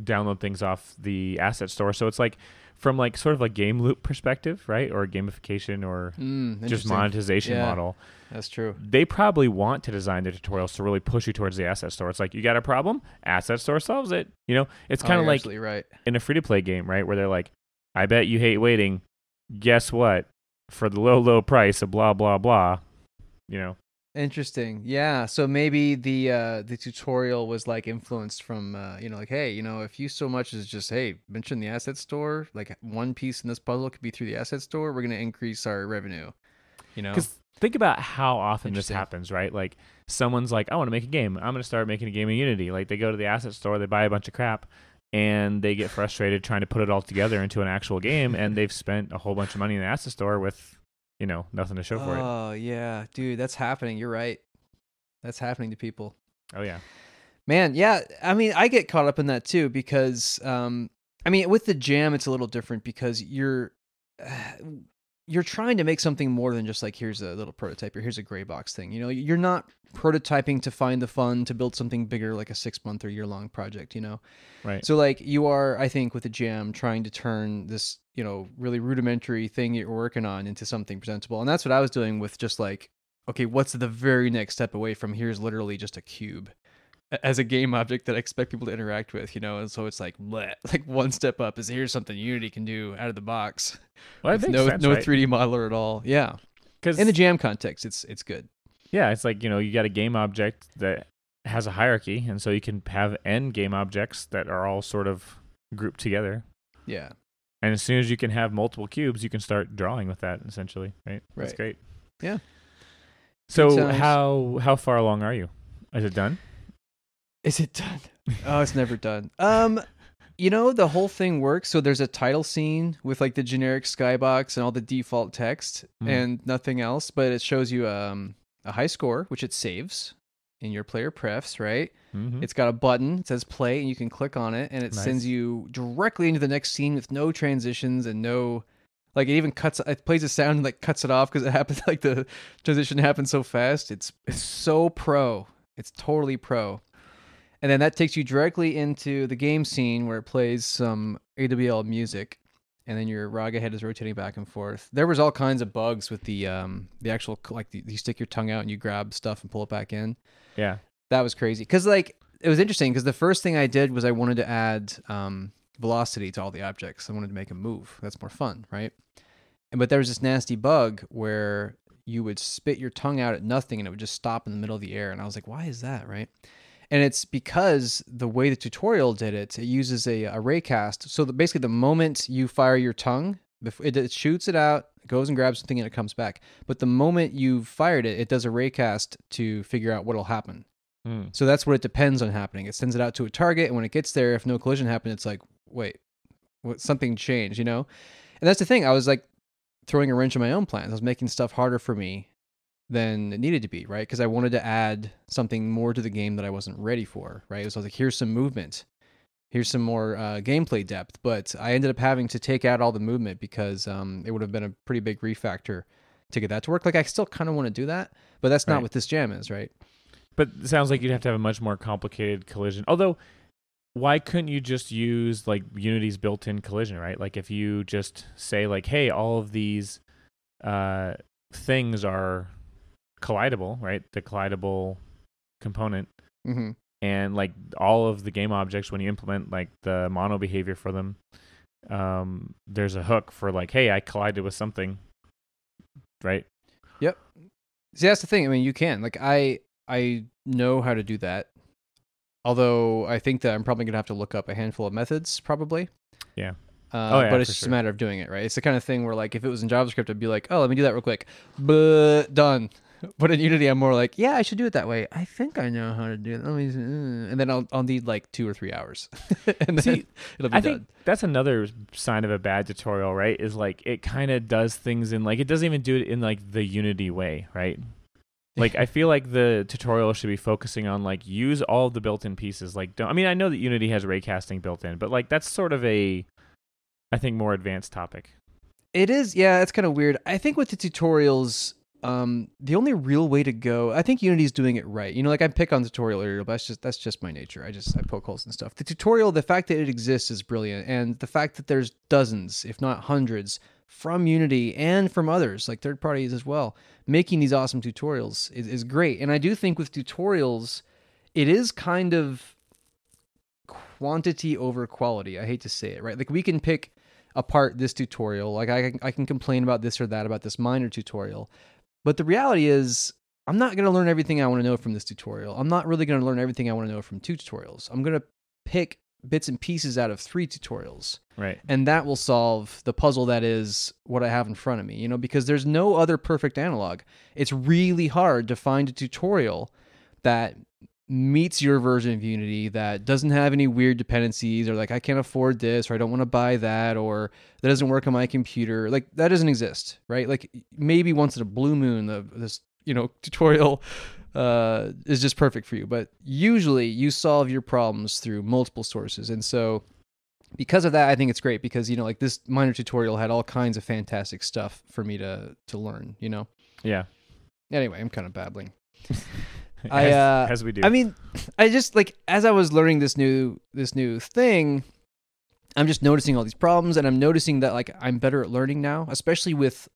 download things off the asset store. So it's like from like sort of like game loop perspective, right? Or gamification or Mm, just monetization Yeah. model. That's true. They probably want to design their tutorials to really push you towards the asset store. It's like you got a problem, asset store solves it. You know, it's Oh, kind of you're like right. in a free to play game, right? Where they're like, I bet you hate waiting. Guess what? For the low, low price of blah, blah, blah, you know. Interesting. Yeah. So maybe the uh the tutorial was like influenced from uh, you know, like, hey, you know, if you so much as just, hey, mention the asset store, like one piece in this puzzle could be through the asset store, we're gonna increase our revenue. You know? Because think about how often this happens, right? Like someone's like, I want to make a game. I'm going to start making a game in Unity. Like they go to the asset store, they buy a bunch of crap, and they get frustrated trying to put it all together into an actual game, and they've spent a whole bunch of money in the asset store with, you know, nothing to show for it. Oh yeah, dude, that's happening. You're right. That's happening to people. Oh yeah, Man, yeah. I mean, I get caught up in that too because, um, I mean, with the jam, it's a little different because you're, you're trying to make something more than just like here's a little prototype or here's a gray box thing. You know, you're not prototyping to find the fun to build something bigger like a six month or year long project. You know, right. so like you are, I think, with the jam, trying to turn this, you know, really rudimentary thing you're working on into something presentable, and that's what I was doing with just like, okay, what's the very next step away from here's literally just a cube as a game object that I expect people to interact with, you know, and so it's like, bleh, like one step up is here's something Unity can do out of the box, well, with that makes no sense, no right? 3D modeler at all. Yeah, because in the jam context, it's it's good. yeah, it's like you know you got a game object that has a hierarchy, and so you can have n game objects that are all sort of grouped together. Yeah, And as soon as you can have multiple cubes, you can start drawing with that essentially, right? right. That's great. Yeah. So how how far along are you? Is it done? Is it done? Oh, it's never done. Um, you know, the whole thing works. So there's a title scene with like the generic skybox and all the default text Mhm. and nothing else, but it shows you um a high score, which it saves in your player prefs, right? Mm-hmm. It's got a button, it says play, and you can click on it, and it sends you directly into the next scene with no transitions and no like it even cuts it plays a sound and like cuts it off because it happens like the transition happens so fast. It's it's so pro. It's totally pro. And then that takes you directly into the game scene where it plays some AWL music, and then your Raga head is rotating back and forth. There was all kinds of bugs with the um the actual like the, you stick your tongue out and you grab stuff and pull it back in. Yeah. that was crazy. Because like it was interesting because the first thing i did was i wanted to add um, velocity to all the objects. I wanted to make them move. That's more fun right? And but there was this nasty bug where you would spit your tongue out at nothing and it would just stop in the middle of the air. And i was like why is that? Right and it's because the way the tutorial did it it uses a, a raycast so the, basically the moment you fire your tongue it, it shoots it out goes and grabs something and it comes back but the moment you've fired it it does a raycast to figure out what'll happen Mm. so that's what it depends on happening. It sends it out to a target, and when it gets there, if no collision happened, it's like, wait, what, something changed, you know? And that's the thing. I was like throwing a wrench in my own plans. I was making stuff harder for me than it needed to be, right? Because I wanted to add something more to the game that I wasn't ready for, right? So I was like, here's some movement, here's some more uh, gameplay depth. But I ended up having to take out all the movement because um, it would have been a pretty big refactor to get that to work. Like I still kind of want to do that, but that's not Right. what this jam is, right? But it sounds like you'd have to have a much more complicated collision. Although, why couldn't you just use like Unity's built-in collision, right? Like if you just say like, "Hey, all of these uh, things are collidable," right? The collidable component, Mm-hmm. and like all of the game objects when you implement like the MonoBehaviour for them, um, there's a hook for like, "Hey, I collided with something," right? Yep. See, that's the thing. I mean, you can. Like, I I know how to do that. Although I think that I'm probably gonna have to look up a handful of methods, probably. Yeah. Uh, Oh, yeah, but it's just sure. a matter of doing it, right? It's the kind of thing where, like, if it was in JavaScript, I'd be like, "Oh, let me do that real quick," but done. But in Unity, I'm more like, "Yeah, I should do it that way. I think I know how to do it." Let me, uh," and then I'll I'll need like two or three hours, and then See, it'll be I done. think that's another sign of a bad tutorial, right? Is like it kind of does things in like it doesn't even do it in like the Unity way, right? Like I feel like the tutorial should be focusing on like use all of the built-in pieces. Like don't I mean I know that Unity has raycasting built in, but like that's sort of a I think more advanced topic. It is, yeah, it's kind of weird. I think with the tutorials, um, the only real way to go, I think Unity's doing it right. You know, like I pick on tutorial area, but that's just that's just my nature. I just I poke holes and stuff. The tutorial, the fact that it exists is brilliant, and the fact that there's dozens, if not hundreds, from Unity and from others, like third parties as well, making these awesome tutorials is, is great. And I do think with tutorials, it is kind of quantity over quality. I hate to say it, right? Like we can pick apart this tutorial. Like I I can complain about this or that about this miner tutorial. But the reality is I'm not going to learn everything I want to know from this tutorial. I'm not really going to learn everything I want to know from two tutorials. I'm going to pick bits and pieces out of three tutorials Right. and that will solve the puzzle that is what I have in front of me, you know, because there's no other perfect analog. It's really hard to find a tutorial that meets your version of Unity that doesn't have any weird dependencies or like I can't afford this or I don't want to buy that or that doesn't work on my computer. Like that doesn't exist, right? Like maybe once in a blue moon the this, you know, tutorial uh is just perfect for you, but usually you solve your problems through multiple sources. And so because of that, I think it's great because you know, like this miner tutorial had all kinds of fantastic stuff for me to to learn, you know. Yeah. Anyway, I'm kind of babbling. I, uh, as we do. I mean, I just like as I was learning this new this new thing, I'm just noticing all these problems, and I'm noticing that like I'm better at learning now, especially with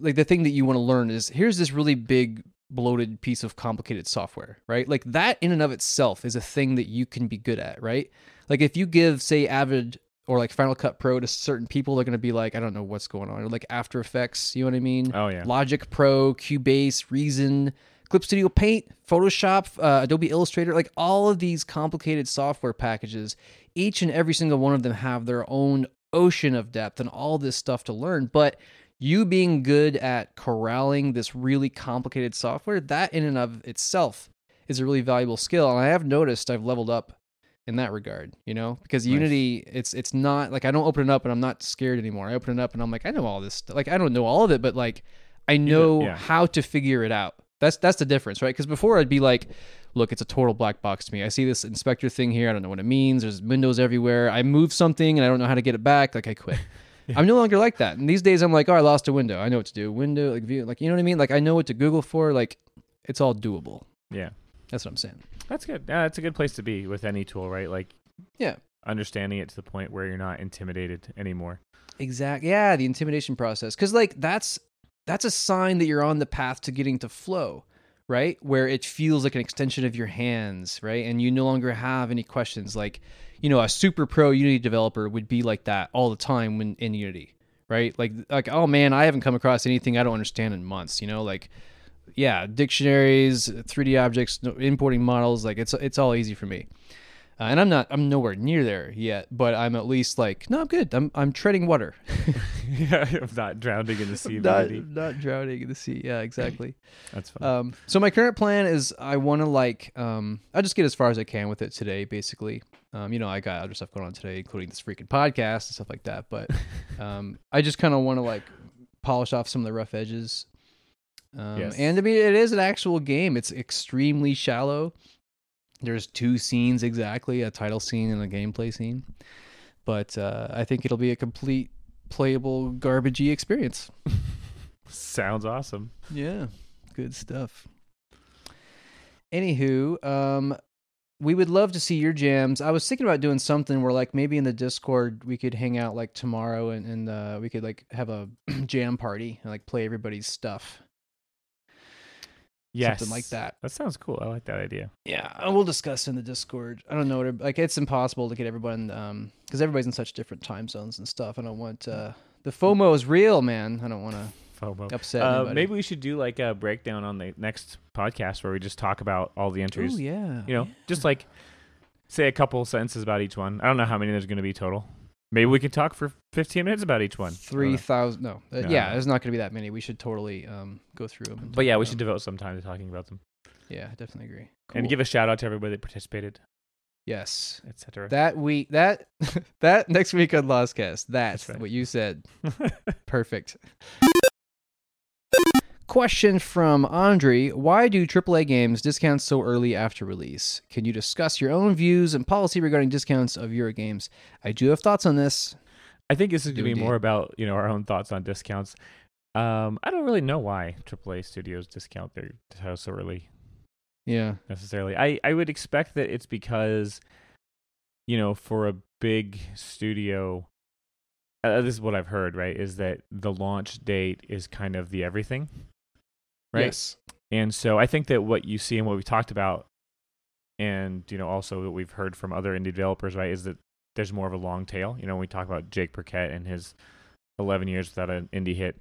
like the thing that you want to learn is here's this really big bloated piece of complicated software, right? Like that in and of itself is a thing that you can be good at, right? Like if you give say Avid or like Final Cut Pro to certain people, they're gonna be like, I don't know what's going on, or like After Effects, you know what I mean? oh yeah. Logic Pro, Cubase, Reason, Clip Studio Paint, Photoshop, uh, Adobe Illustrator, like all of these complicated software packages, each and every single one of them have their own ocean of depth and all this stuff to learn. But you being good at corralling this really complicated software, that in and of itself is a really valuable skill. And I have noticed I've leveled up in that regard, you know, because Nice. Unity, it's it's not like I don't open it up and I'm not scared anymore. I open it up and I'm like, I know all this. Stuff. Like I don't know all of it, but like I know yeah. how to figure it out. That's that's the difference, right? Because before I'd be like, look, it's a total black box to me. I see this inspector thing here. I don't know what it means. There's windows everywhere. I move something and I don't know how to get it back. Like I quit. I'm no longer like that. And these days I'm like, oh, I lost a window. I know what to do. Window, like view, like you know what I mean? Like I know what to Google for. Like it's all doable. yeah. That's what I'm saying. That's good. Yeah, that's a good place to be with any tool, right? Like Yeah. understanding it to the point where you're not intimidated anymore. Exactly. Yeah, the intimidation process. Cuz like that's that's a sign that you're on the path to getting to flow, right? Where it feels like an extension of your hands, right? And you no longer have any questions like, you know, a super pro Unity developer would be like that all the time when in Unity, right? Like like oh man, I haven't come across anything I don't understand in months, you know, like yeah, dictionaries, 3D objects, importing models, like it's it's all easy for me. Uh, and I'm not I'm nowhere near there yet, but I'm at least like no, I'm good. I'm I'm treading water. yeah, I'm not drowning in the sea not, not drowning in the sea. Yeah, exactly. That's fine. Um, so my current plan is I want to like um, I just get as far as I can with it today, basically. Um, you know, I got other stuff going on today, including this freaking podcast and stuff like that. But um, I just kind of want to like polish off some of the rough edges. Um, Yes. And I mean, it is an actual game. It's extremely shallow. There's two scenes exactly, a title scene and a gameplay scene. But uh, I think it'll be a complete playable garbagey experience. Sounds awesome. Yeah, good stuff. Anywho, um, we would love to see your jams. I was thinking about doing something where, like, maybe in the Discord we could hang out like tomorrow, and, and uh, we could like have a jam party and like play everybody's stuff. Yes. Something like that. That sounds cool. I like that idea. Yeah, and we'll discuss in the Discord. I don't know what like. It's impossible to get everyone um because everybody's in such different time zones and stuff. I don't want uh the FOMO is real, man. I don't want to FOMO. upset Uh, maybe we should do like a breakdown on the next podcast where we just talk about all the entries. Ooh, yeah. You know, just like say a couple sentences about each one. I don't know how many there's going to be total. Maybe we could talk for 15 minutes about each one. I don't Three know. thousand. No, uh, No, yeah, no. there's not going to be that many. We should totally um go through them. But yeah, we about should devote some time to talking about them Yeah, I definitely agree. and give a shout out to everybody that participated, yes. etc. That week, that that next week on Lostcast. That's, That's right. what you said. Perfect. Question from Andre Why do AAA games discount so early after release? Can you discuss your own views and policy regarding discounts of your games? I do have thoughts on this. I think this is going to be more about you know our own thoughts on discounts. Um, I don't really know why AAA studios discount their titles so early Yeah. necessarily. I I would expect that it's because you know for a big studio, uh, this is what I've heard. Right, is that the launch date is kind of the everything. Right. Yes. And so I think that what you see and what we talked about, and you know also what we've heard from other indie developers, right, is that there's more of a long tail. You know, when we talk about Jake Birkett and his 11 years without an indie hit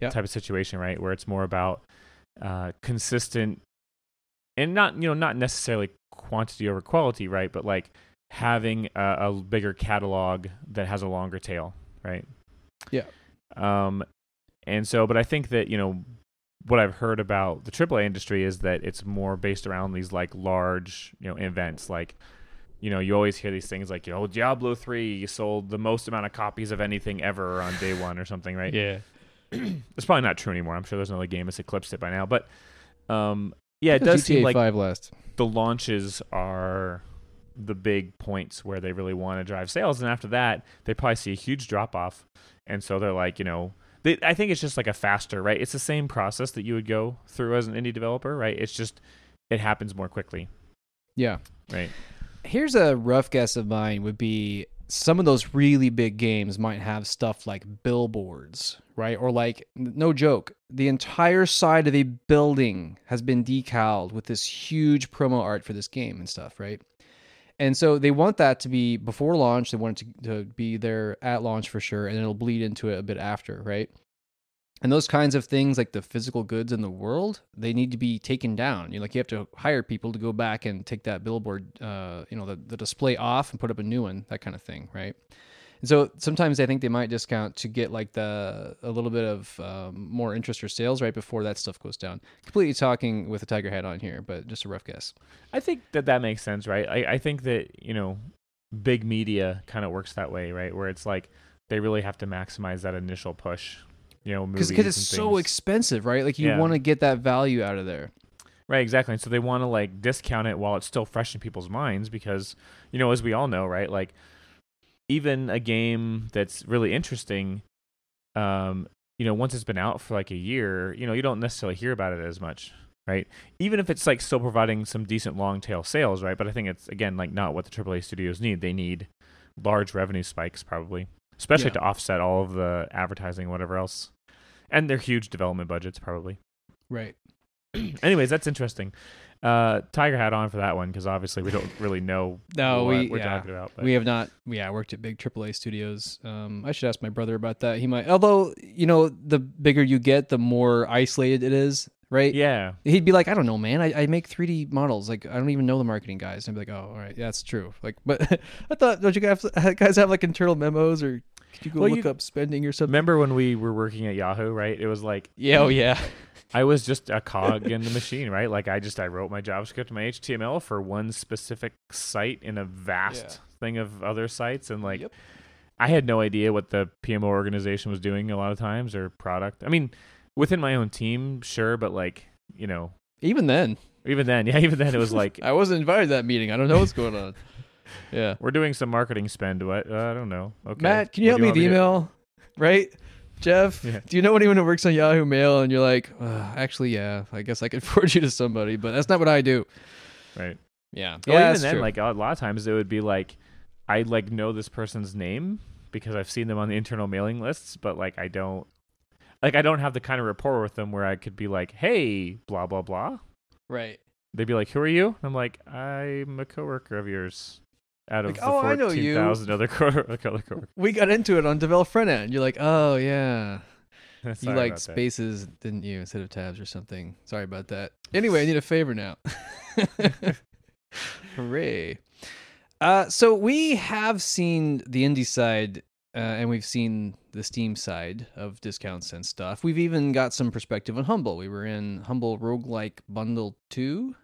Yeah. type of situation, right, where it's more about uh, consistent and not you know not necessarily quantity over quality, right, but like having a, a bigger catalog that has a longer tail, right? Yeah. Um, and so, but I think that you know what I've heard about the AAA industry is that it's more based around these like large, you know, events. Like, you know, you always hear these things like, you know, Diablo three sold the most amount of copies of anything ever on day one or something, right? Yeah. It's probably not true anymore. I'm sure there's another game that's eclipsed it by now, but um, yeah, it does GTA seem like Five last. the launches are the big points where they really want to drive sales and after that they probably see a huge drop off and so they're like you know they, i think it's just like a faster right it's the same process that you would go through as an indie developer right it's just it happens more quickly Yeah. right Here's a rough guess of mine would be some of those really big games might have stuff like billboards, right? Or like no joke, the entire side of a building has been decaled with this huge promo art for this game and stuff, right? And so they want that to be before launch. They want it to, to be there at launch for sure, and it'll bleed into it a bit after, right? And those kinds of things, like the physical goods in the world, they need to be taken down. You know, like you have to hire people to go back and take that billboard, uh, you know, the, the display off and put up a new one, that kind of thing, right? And so sometimes I think they might discount to get like the a little bit of um, more interest or sales right before that stuff goes down. Completely talking with a tiger hat on here, but just a rough guess. i think that that makes sense right i, I think that you know big media kind of works that way right where it's like they really have to maximize that initial push you know Because it's and so expensive, right? Like you Yeah. want to get that value out of there. Right, exactly. And so they want to like discount it while it's still fresh in people's minds because, you know, as we all know, right? Like even a game that's really interesting, um, you know, once it's been out for like a year, you know, you don't necessarily hear about it as much, right? Even if it's like still providing some decent long tail sales, right? But I think it's again like not what the AAA studios need. They need large revenue spikes probably, especially Yeah. to offset all of the advertising and whatever else. And their huge development budgets probably Right. anyways that's interesting uh tiger hat on for that one because obviously we don't really know No, what we we're yeah. talking about but We have not. Yeah, I worked at big AAA studios. Um, I should ask my brother about that. He might. Although you know, the bigger you get, the more isolated it is, right? yeah He'd be like, I don't know, man. I, I make 3D models. Like, I don't even know the marketing guys. And I'd be like, oh, all right, yeah, that's true. Like, but I thought, don't you guys guys have like internal memos or could you go Well, look you- up spending or something? remember when we were working at yahoo right it was like Yeah, oh yeah. I was just a cog in the machine right like i just i wrote my javascript my html for one specific site in a vast Yeah. thing of other sites and like Yep. i had no idea what the pmo organization was doing a lot of times or product i mean within my own team sure but like you know Even then, even then yeah even then it was like I wasn't invited to that meeting. I don't know what's going on. Yeah. We're doing some marketing spend. What? Uh, I don't know. Okay. Matt, can you help do me with email? Right? Jeff, Yeah. do you know anyone who works on Yahoo Mail? And you're like, uh, actually, yeah, I guess I could forward you to somebody, but that's not what I do. Right. Yeah. Well, yeah, even then, true. like a lot of times, it would be like, I like know this person's name because I've seen them on the internal mailing lists, but like I don't, like I don't have the kind of rapport with them where I could be like, hey, blah blah blah. right. They'd be like, who are you? I'm like, I'm a coworker of yours. Out of Like, the "Oh, I know you." fourteen thousand other co- other coworkers. We got into it on Develop Front End. You're like, oh, yeah. you Sorry like that. spaces, didn't you, instead of tabs or something? Sorry about that. Anyway, I need a favor now. Hooray. Uh, so we have seen the indie side uh, and we've seen the Steam side of discounts and stuff. We've even got some perspective on Humble. We were in Humble Roguelike Bundle 2,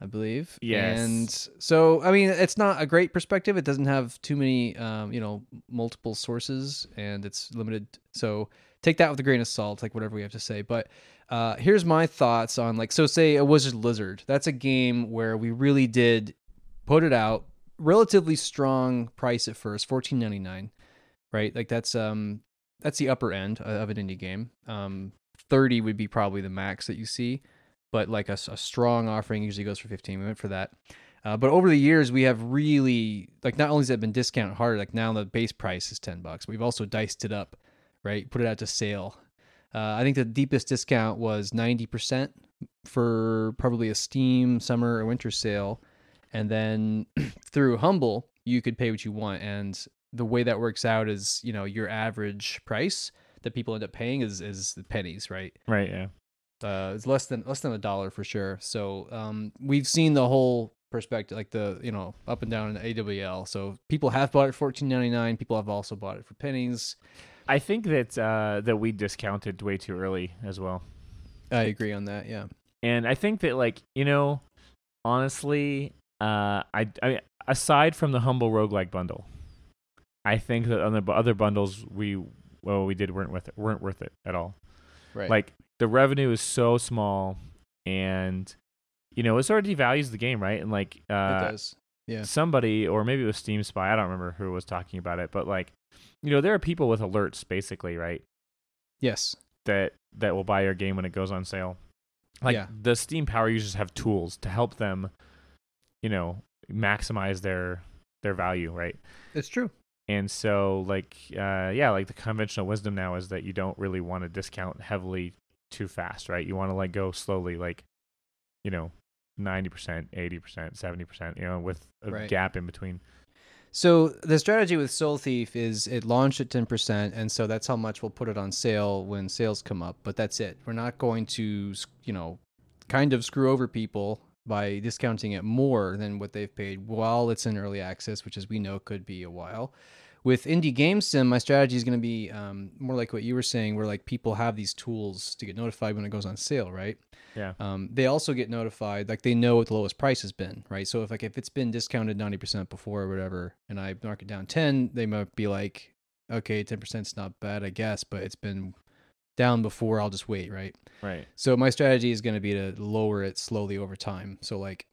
I believe. Yes. And so, I mean, it's not a great perspective. It doesn't have too many, um, you know, multiple sources and it's limited. So take that with a grain of salt, like whatever we have to say. But uh, here's my thoughts on, like, so say a Wizard Lizard. That's a game where we really did put it out relatively strong price at first, fourteen ninety nine, right? Like that's um that's the upper end of an indie game. Um, thirty would be probably the max that you see, but like a strong offering usually goes for fifteen. We went for that. Uh, but over the years, we have really like not only has it been discounted harder, like now the base price is ten bucks. We've also diced it up, right? Put it out to sale. Uh, I think the deepest discount was ninety percent for probably a Steam summer or winter sale, and then through Humble you could pay what you want. And the way that works out is, you know, your average price that people end up paying is is pennies, right? Right. Yeah. Uh, it's less than less than a dollar for sure. So um, we've seen the whole perspective, like the you know up and down in the AWL. So people have bought it fourteen ninety nine. People have also bought it for pennies. I think that uh, that we discounted way too early as well. I agree on that. Yeah. And I think that like, you know, honestly, uh I I mean, aside from the humble roguelike bundle, I think that on the other bundles we well we did weren't worth it weren't worth it at all. Right. Like the revenue is so small and you know, it sort of devalues the game, right? And like it uh does. Yeah. somebody or maybe it was Steam Spy, I don't remember who was talking about it, but like you know, there are people with alerts basically, right? Yes. that that will buy your game when it goes on sale. Like Yeah. the Steam Power users have tools to help them, you know, maximize their their value, right? It's true. And so like uh yeah, like the conventional wisdom now is that you don't really want to discount heavily too fast, right? You want to like go slowly like you know, 90%, 80%, 70%, you know, with a Right. gap in between. So the strategy with Soul Thief is it launched at 10%, and so that's how much we'll put it on sale when sales come up. But that's it. We're not going to, you know, kind of screw over people by discounting it more than what they've paid while it's in early access, which as we know could be a while. With Indie Game Sim, my strategy is going to be um, more like what you were saying, where like people have these tools to get notified when it goes on sale, right? Yeah. um, they also get notified like they know what the lowest price has been right so if like if it's been discounted 90% before or whatever and i mark it down 10 they might be like okay 10% is not bad i guess but it's been down before i'll just wait right Right. so my strategy is going to be to lower it slowly over time so like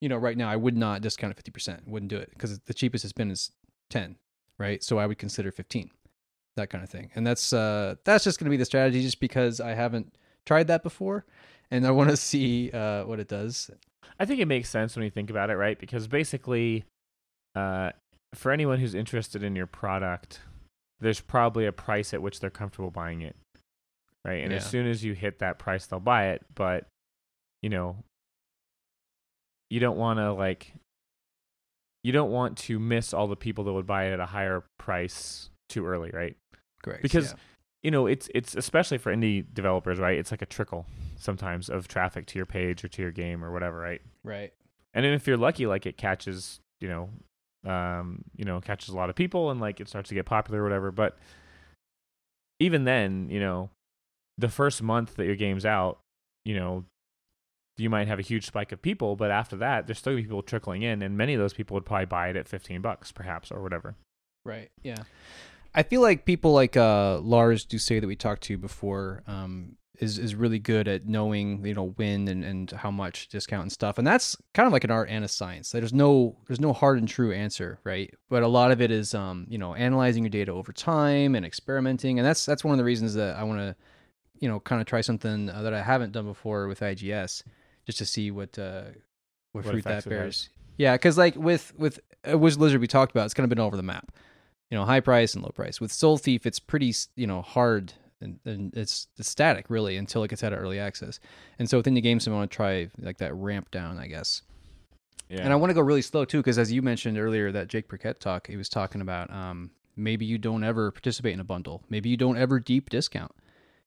you know right now i would not discount it 50% wouldn't do it because the cheapest it's been is 10 right so i would consider 15 that kind of thing and that's uh that's just going to be the strategy just because i haven't tried that before and i want to see uh what it does I think it makes sense when you think about it, right? Because basically, uh, for anyone who's interested in your product, there's probably a price at which they're comfortable buying it, right? And as soon as you hit that price, they'll buy it. But you know, you don't want to like, you don't want to miss all the people that would buy it at a higher price too early, right? correct Because yeah. you know, it's it's especially for indie developers, right? It's like a trickle sometimes of traffic to your page or to your game or whatever, right? right And then if you're lucky, like it catches, you know, um, you know, catches a lot of people and like it starts to get popular or whatever. But even then, you know, the first month that your game's out, you know, you might have a huge spike of people, but after that, there's still gonna be people trickling in, and many of those people would probably buy it at 15 bucks, perhaps, or whatever. Right. Yeah. I feel like people like uh, Lars Doucet that we talked to before um, is is really good at knowing you know when and, and how much discount and stuff, and that's kind of like an art and a science. There's no there's no hard and true answer, right? But a lot of it is um, you know analyzing your data over time and experimenting, and that's that's one of the reasons that I want to you know kind of try something uh, that I haven't done before with IGS, just to see what uh, what, What fruit that bears. Yeah, because like with with uh, Wiz Lizard we talked about, it's kind of been all over the map. You know, high price and low price. With Soul Thief, it's pretty you know hard and, and it's, it's static really until it gets out of early access. And so within the game, I want to try like that ramp down, I guess. Yeah. And I want to go really slow too, because as you mentioned earlier, that Jake Birkett talk, he was talking about um, maybe you don't ever participate in a bundle. Maybe you don't ever deep discount.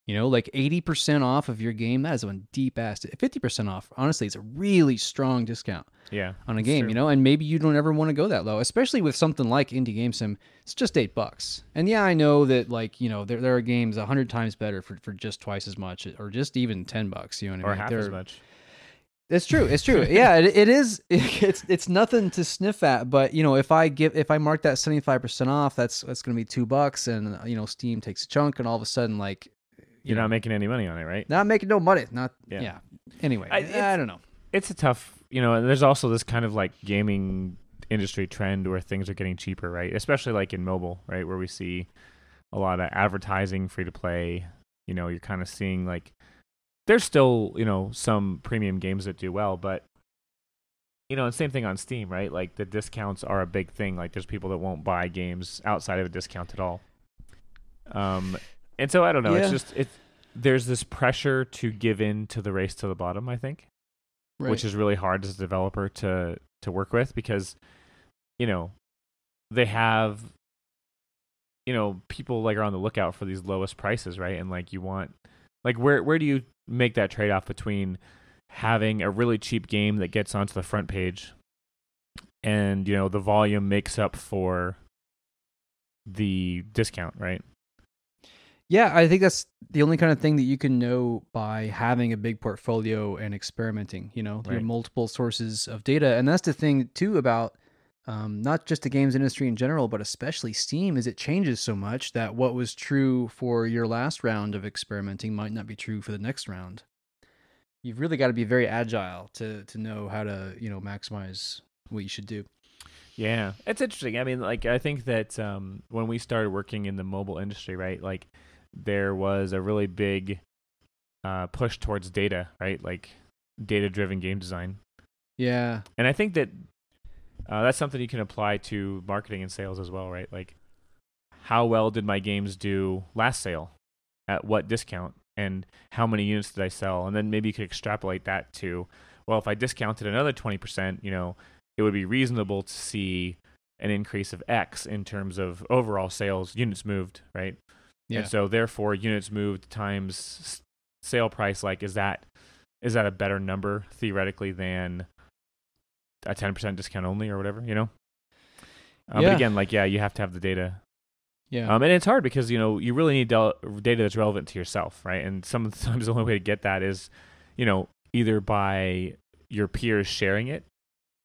You know, like 80% off of your game, that is one deep ass. 50% off, honestly, it's a really strong discount yeah. on a game, true. you know, and maybe you don't ever want to go that low, especially with something like Indie Game Sim. It's just eight bucks. And yeah, I know that like, you know, there, there are games a hundred times better for, for just twice as much or just even 10 bucks, you know what I mean? Or half There as much. it's true. It's true. yeah, it, it is. It's it's nothing to sniff at. But you know, if I give if I mark that seventy five percent off, that's that's going to be two bucks, and you know, Steam takes a chunk, and all of a sudden, like, You're know, not making any money on it, right? not making no money. Not Yeah. yeah. Anyway, I- I, it's- don't know. it's a tough, you know, and there's also this kind of like gaming industry trend where things are getting cheaper, right? Especially like in mobile, right? Where we see a lot of advertising, free to play. You know, you're kind of seeing like there's still, you know, some premium games that do well, but you know, and same thing on Steam, right? Like the discounts are a big thing. Like there's people that won't buy games outside of a discount at all. Um, and so I don't know. It's just it's there's this pressure to give in to the race to the bottom. I think which is really hard as a developer to to work with because you know they have you know people like are on the lookout for these lowest prices right and like you want like where where do you make that trade off between having a really cheap game that gets onto the front page and you know the volume makes up for the discount right Yeah, I think that's the only kind of thing that you can know by having a big portfolio and experimenting. You know, your Right. multiple sources of data, and that's the thing too about um, not just the games industry in general, but especially Steam, is it changes so much that what was true for your last round of experimenting might not be true for the next round. You've really got to be very agile to to know how to you know maximize what you should do. Yeah, it's interesting. I mean, like I think that um, when we started working in the mobile industry, right, like there was a really big uh, push towards data, right, like data-driven game design, Yeah, and I think that uh, that's something you can apply to marketing and sales as well, right? Like, how well did my games do last sale? At what discount? And how many units did I sell? And then maybe you could extrapolate that to, well, if I discounted another 20%, you know, it would be reasonable to see an increase of X in terms of overall sales, units moved, right? Yeah, And so therefore units moved times sale price like is that is that a better number theoretically than a 10% discount only or whatever, you know? Um, Yeah. But again, like yeah, you have to have the data. yeah, Um, and it's hard because you know you really need del- data that's relevant to yourself, right? And sometimes the only way to get that is, you know, either by your peers sharing it,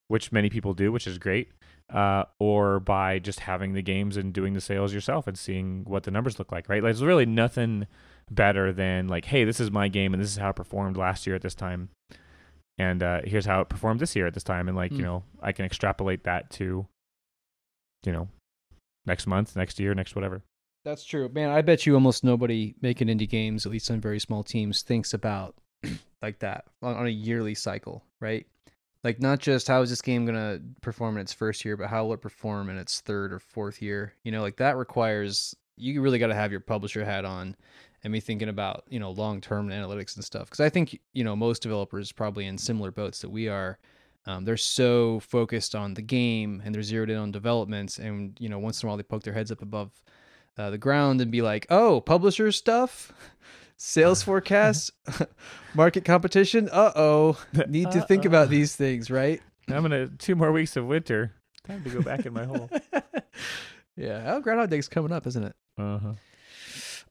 which many people do, which is great, uh, or by just having the games and doing the sales yourself and seeing what the numbers look like, right? Like, there's really nothing better than like, hey, this is my game and this is how it performed last year at this time, and uh, here's how it performed this year at this time, and like you Mm. know, I can extrapolate that to, you know, next month, next year, next whatever. That's true, man. I bet you almost nobody making indie games, at least on very small teams, thinks about like that on, on a yearly cycle, right? Like not just how is this game gonna perform in its first year, but how will it perform in its third or fourth year? You know, like that requires you really got to have your publisher hat on and be thinking about you know long term analytics and stuff. Because I think you know most developers probably in similar boats that we are. Um, they're so focused on the game and they're zeroed in on developments, and you know once in a while they poke their heads up above uh, the ground and be like, "Oh, publisher stuff, sales forecast, market competition. Uh oh, need to think about Uh-oh. these things, right?" I'm gonna two more weeks of winter. Time to go back in my hole. yeah. Oh, Groundhog Day's coming up, isn't it? Uh huh.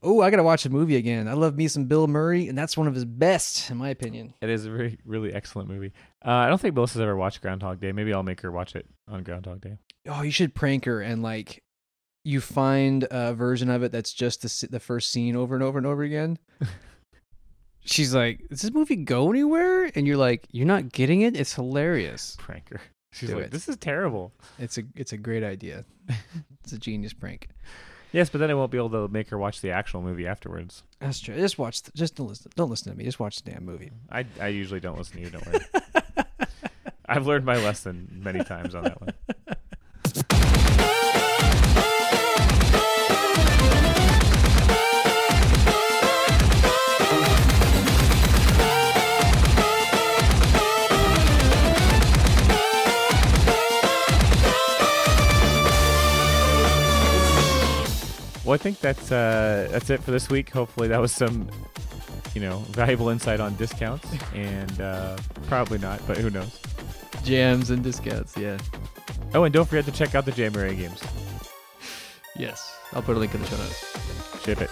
Oh, I gotta watch the movie again. I love me some Bill Murray, and that's one of his best, in my opinion. It is a very, really excellent movie. Uh, I don't think Melissa's ever watched Groundhog Day. Maybe I'll make her watch it on Groundhog Day. Oh, you should prank her and like. You find a version of it that's just the the first scene over and over and over again. She's like, "Does this movie go anywhere?" And you're like, "You're not getting it. It's hilarious." Pranker. She's Do like, it. "This is terrible." It's a it's a great idea. it's a genius prank. Yes, but then I won't be able to make her watch the actual movie afterwards. That's true. Just watch. The, just don't listen. Don't listen to me. Just watch the damn movie. I I usually don't listen to you. Don't worry. I've learned my lesson many times on that one. Well, I think that's uh, that's it for this week. Hopefully, that was some, you know, valuable insight on discounts, and uh, probably not, but who knows. Jams and discounts. Yeah. Oh, and don't forget to check out the Jamuary games. Yes. I'll put a link in the show notes. Ship it.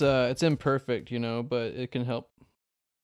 It's uh it's imperfect, you know, but it can help